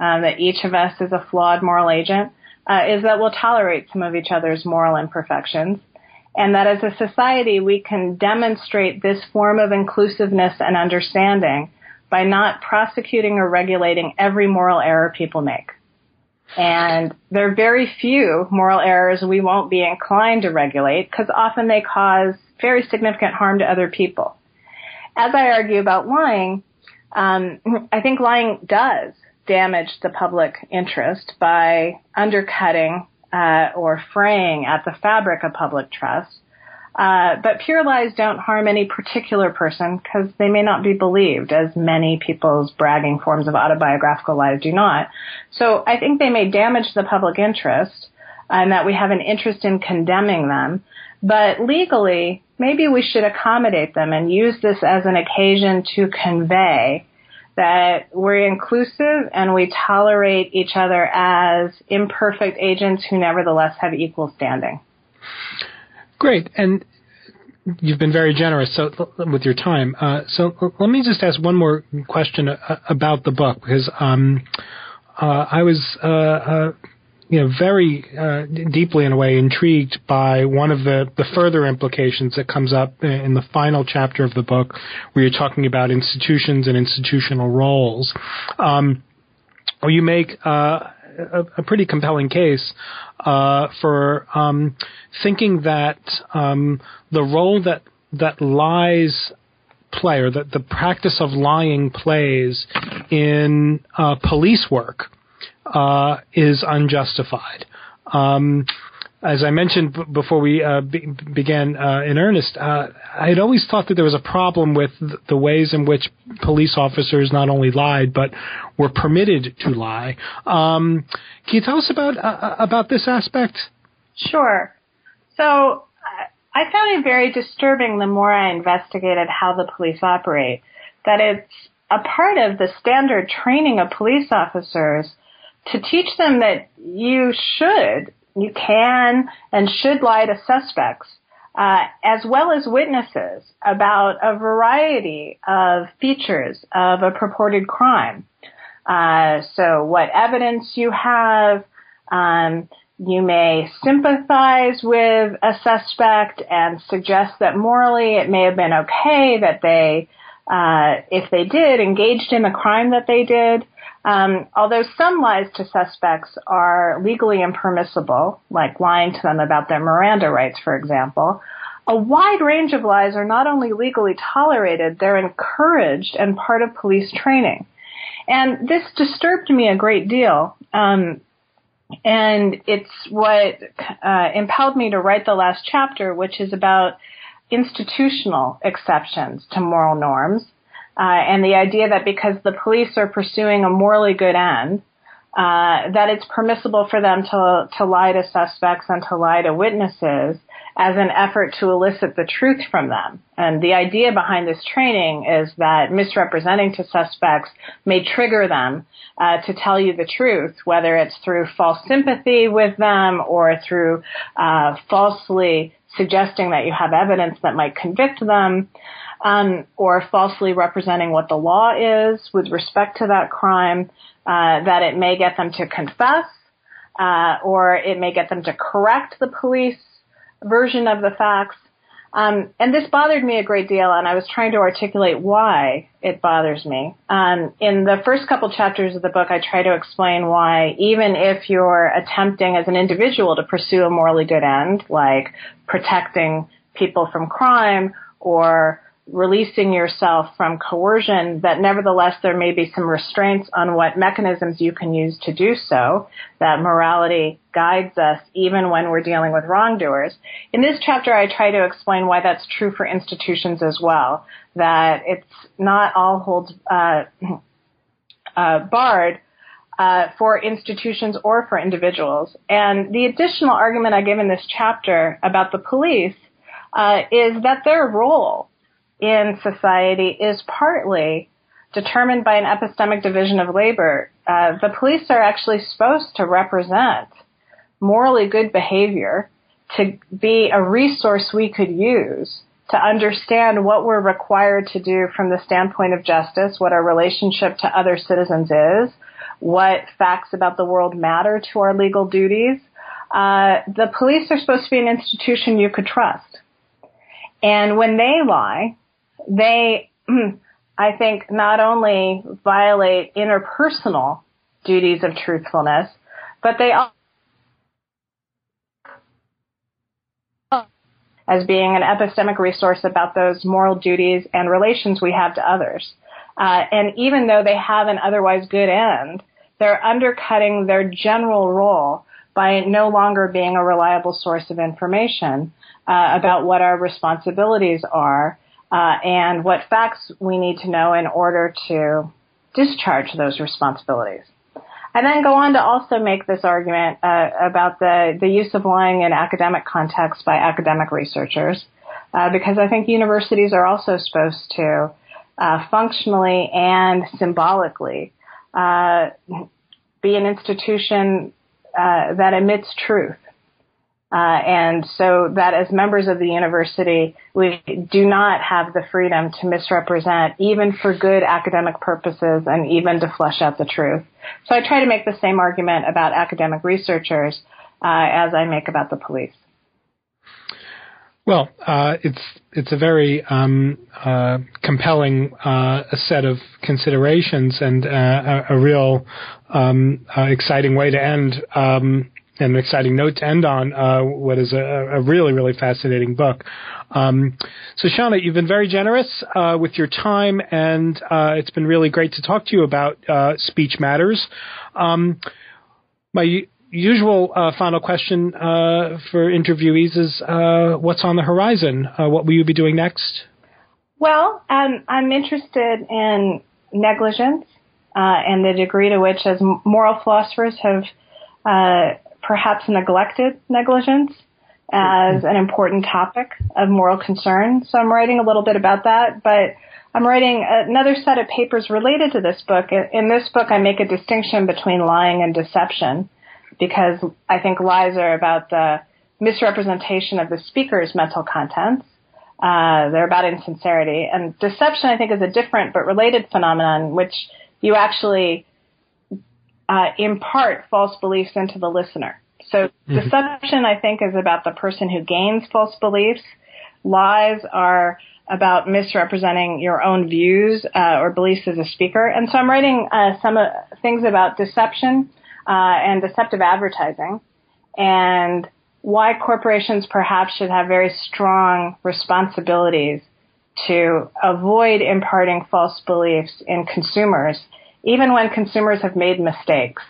[SPEAKER 2] um, that each of us is a flawed moral agent, uh, is that we'll tolerate some of each other's moral imperfections. And that as a society, we can demonstrate this form of inclusiveness and understanding by not prosecuting or regulating every moral error people make. And there are very few moral errors we won't be inclined to regulate because often they cause very significant harm to other people. As I argue about lying, um, I think lying does damage the public interest by undercutting uh, or fraying at the fabric of public trust. Uh, but pure lies don't harm any particular person because they may not be believed, as many people's bragging forms of autobiographical lies do not. So I think they may damage the public interest, and that we have an interest in condemning them. But legally, maybe we should accommodate them and use this as an occasion to convey that we're inclusive and we tolerate each other as imperfect agents who nevertheless have equal standing.
[SPEAKER 1] Great. And you've been very generous so, with your time. Uh, so let me just ask one more question uh, about the book because um, uh, I was uh, uh, you know, very uh, deeply in a way intrigued by one of the, the further implications that comes up in the final chapter of the book, where you're talking about institutions and institutional roles. Um, you make uh, a, a, pretty compelling case uh, for um, thinking that um, the role that that lies play or that the practice of lying plays in uh, police work uh, is unjustified. Um, as I mentioned b- before we uh, be- began uh, in earnest, uh, I had always thought that there was a problem with th- the ways in which police officers not only lied but were permitted to lie. Um, can you tell us about uh, about this aspect?
[SPEAKER 2] Sure. So I found it very disturbing the more I investigated how the police operate. That it's a part of the standard training of police officers to teach them that you should, you can and should lie to suspects, uh, as well as witnesses about a variety of features of a purported crime. Uh, so what evidence you have, um, you may sympathize with a suspect and suggest that morally it may have been okay that they, uh, if they did, engaged in the crime that they did. Um, although some lies to suspects are legally impermissible, like lying to them about their Miranda rights, for example, a wide range of lies are not only legally tolerated, they're encouraged and part of police training. And this disturbed me a great deal. Um, and it's what uh, impelled me to write the last chapter, which is about institutional exceptions to moral norms uh, and the idea that because the police are pursuing a morally good end, uh, that it's permissible for them to to lie to suspects and to lie to witnesses as an effort to elicit the truth from them. And the idea behind this training is that misrepresenting to suspects may trigger them uh, to tell you the truth, whether it's through false sympathy with them or through uh, falsely suggesting that you have evidence that might convict them um, or falsely representing what the law is with respect to that crime, uh, that it may get them to confess, uh, or it may get them to correct the police version of the facts. Um, and this bothered me a great deal, and I was trying to articulate why it bothers me. Um, in the first couple chapters of the book, I try to explain why, even if you're attempting as an individual to pursue a morally good end, like protecting people from crime or releasing yourself from coercion, that nevertheless there may be some restraints on what mechanisms you can use to do so, that morality guides us even when we're dealing with wrongdoers. In this chapter, I try to explain why that's true for institutions as well, that it's not all holds uh, uh, barred uh, for institutions or for individuals. And the additional argument I give in this chapter about the police uh, is that their role in society is partly determined by an epistemic division of labor uh, the police are actually supposed to represent morally good behavior, to be a resource we could use to understand what we're required to do from the standpoint of justice, what our relationship to other citizens is, what facts about the world matter to our legal duties. Uh, the police are supposed to be an institution you could trust. And when they lie, they, <clears throat> I think, not only violate interpersonal duties of truthfulness, but they also as being an epistemic resource about those moral duties and relations we have to others. Uh, and even though they have an otherwise good end, they're undercutting their general role by no longer being a reliable source of information uh, about what our responsibilities are uh, and what facts we need to know in order to discharge those responsibilities. And then go on to also make this argument uh, about the, the use of lying in academic context by academic researchers, uh, because I think universities are also supposed to uh, functionally and symbolically uh, be an institution uh, that emits truth. Uh, and so that as members of the university, we do not have the freedom to misrepresent even for good academic purposes and even to flesh out the truth. So I try to make the same argument about academic researchers uh, as I make about the police.
[SPEAKER 1] Well, uh, it's it's a very um, uh, compelling uh, set of considerations and uh, a, a, real um, uh, exciting way to end um, and an exciting note to end on uh, what is a, a, really, really fascinating book. Um, so, Seana, you've been very generous uh, with your time, and uh, it's been really great to talk to you about uh, Speech Matters. Um, my usual uh, final question uh, for interviewees is what's on the horizon? what will you be doing next?
[SPEAKER 2] Well, um, I'm interested in negligence and the degree to which, as moral philosophers, have perhaps neglected negligence as an important topic of moral concern. So I'm writing a little bit about that, but I'm writing another set of papers related to this book. In this book, I make a distinction between lying and deception because I think lies are about the misrepresentation of the speaker's mental contents. Uh, they're about insincerity. And deception, I think, is a different but related phenomenon, which you actually uh, impart false beliefs into the listener. So mm-hmm. deception, I think, is about the person who gains false beliefs. Lies are about misrepresenting your own views uh, or beliefs as a speaker. And so I'm writing uh, some uh, things about deception uh, and deceptive advertising and why corporations perhaps should have very strong responsibilities to avoid imparting false beliefs in consumers even when consumers have made mistakes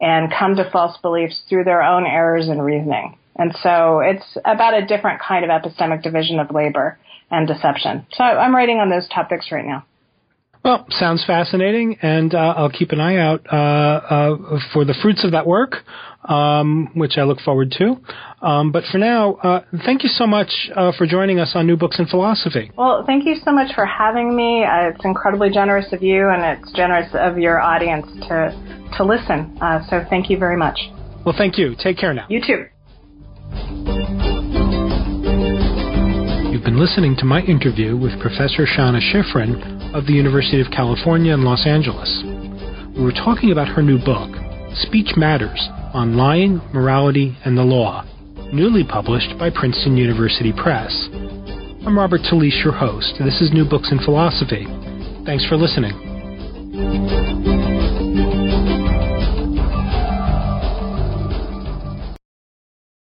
[SPEAKER 2] and come to false beliefs through their own errors in reasoning. And so it's about a different kind of epistemic division of labor and deception. So I'm writing on those topics right now.
[SPEAKER 1] Well, sounds fascinating, and uh, I'll keep an eye out uh, uh, for the fruits of that work, um, which I look forward to. Um, but for now, uh, thank you so much uh, for joining us on New Books in Philosophy.
[SPEAKER 2] Well, thank you so much for having me. Uh, it's incredibly generous of you, and it's generous of your audience to to listen. so thank you very much.
[SPEAKER 1] Well, thank you. Take care now.
[SPEAKER 2] You too.
[SPEAKER 1] You've been listening to my interview with Professor Seana Shiffrin of the University of California in Los Angeles. We were talking about her new book, Speech Matters on Lying, Morality, and the Law, newly published by Princeton University Press. I'm Robert Talisse, your host. This is New Books in Philosophy. Thanks for listening.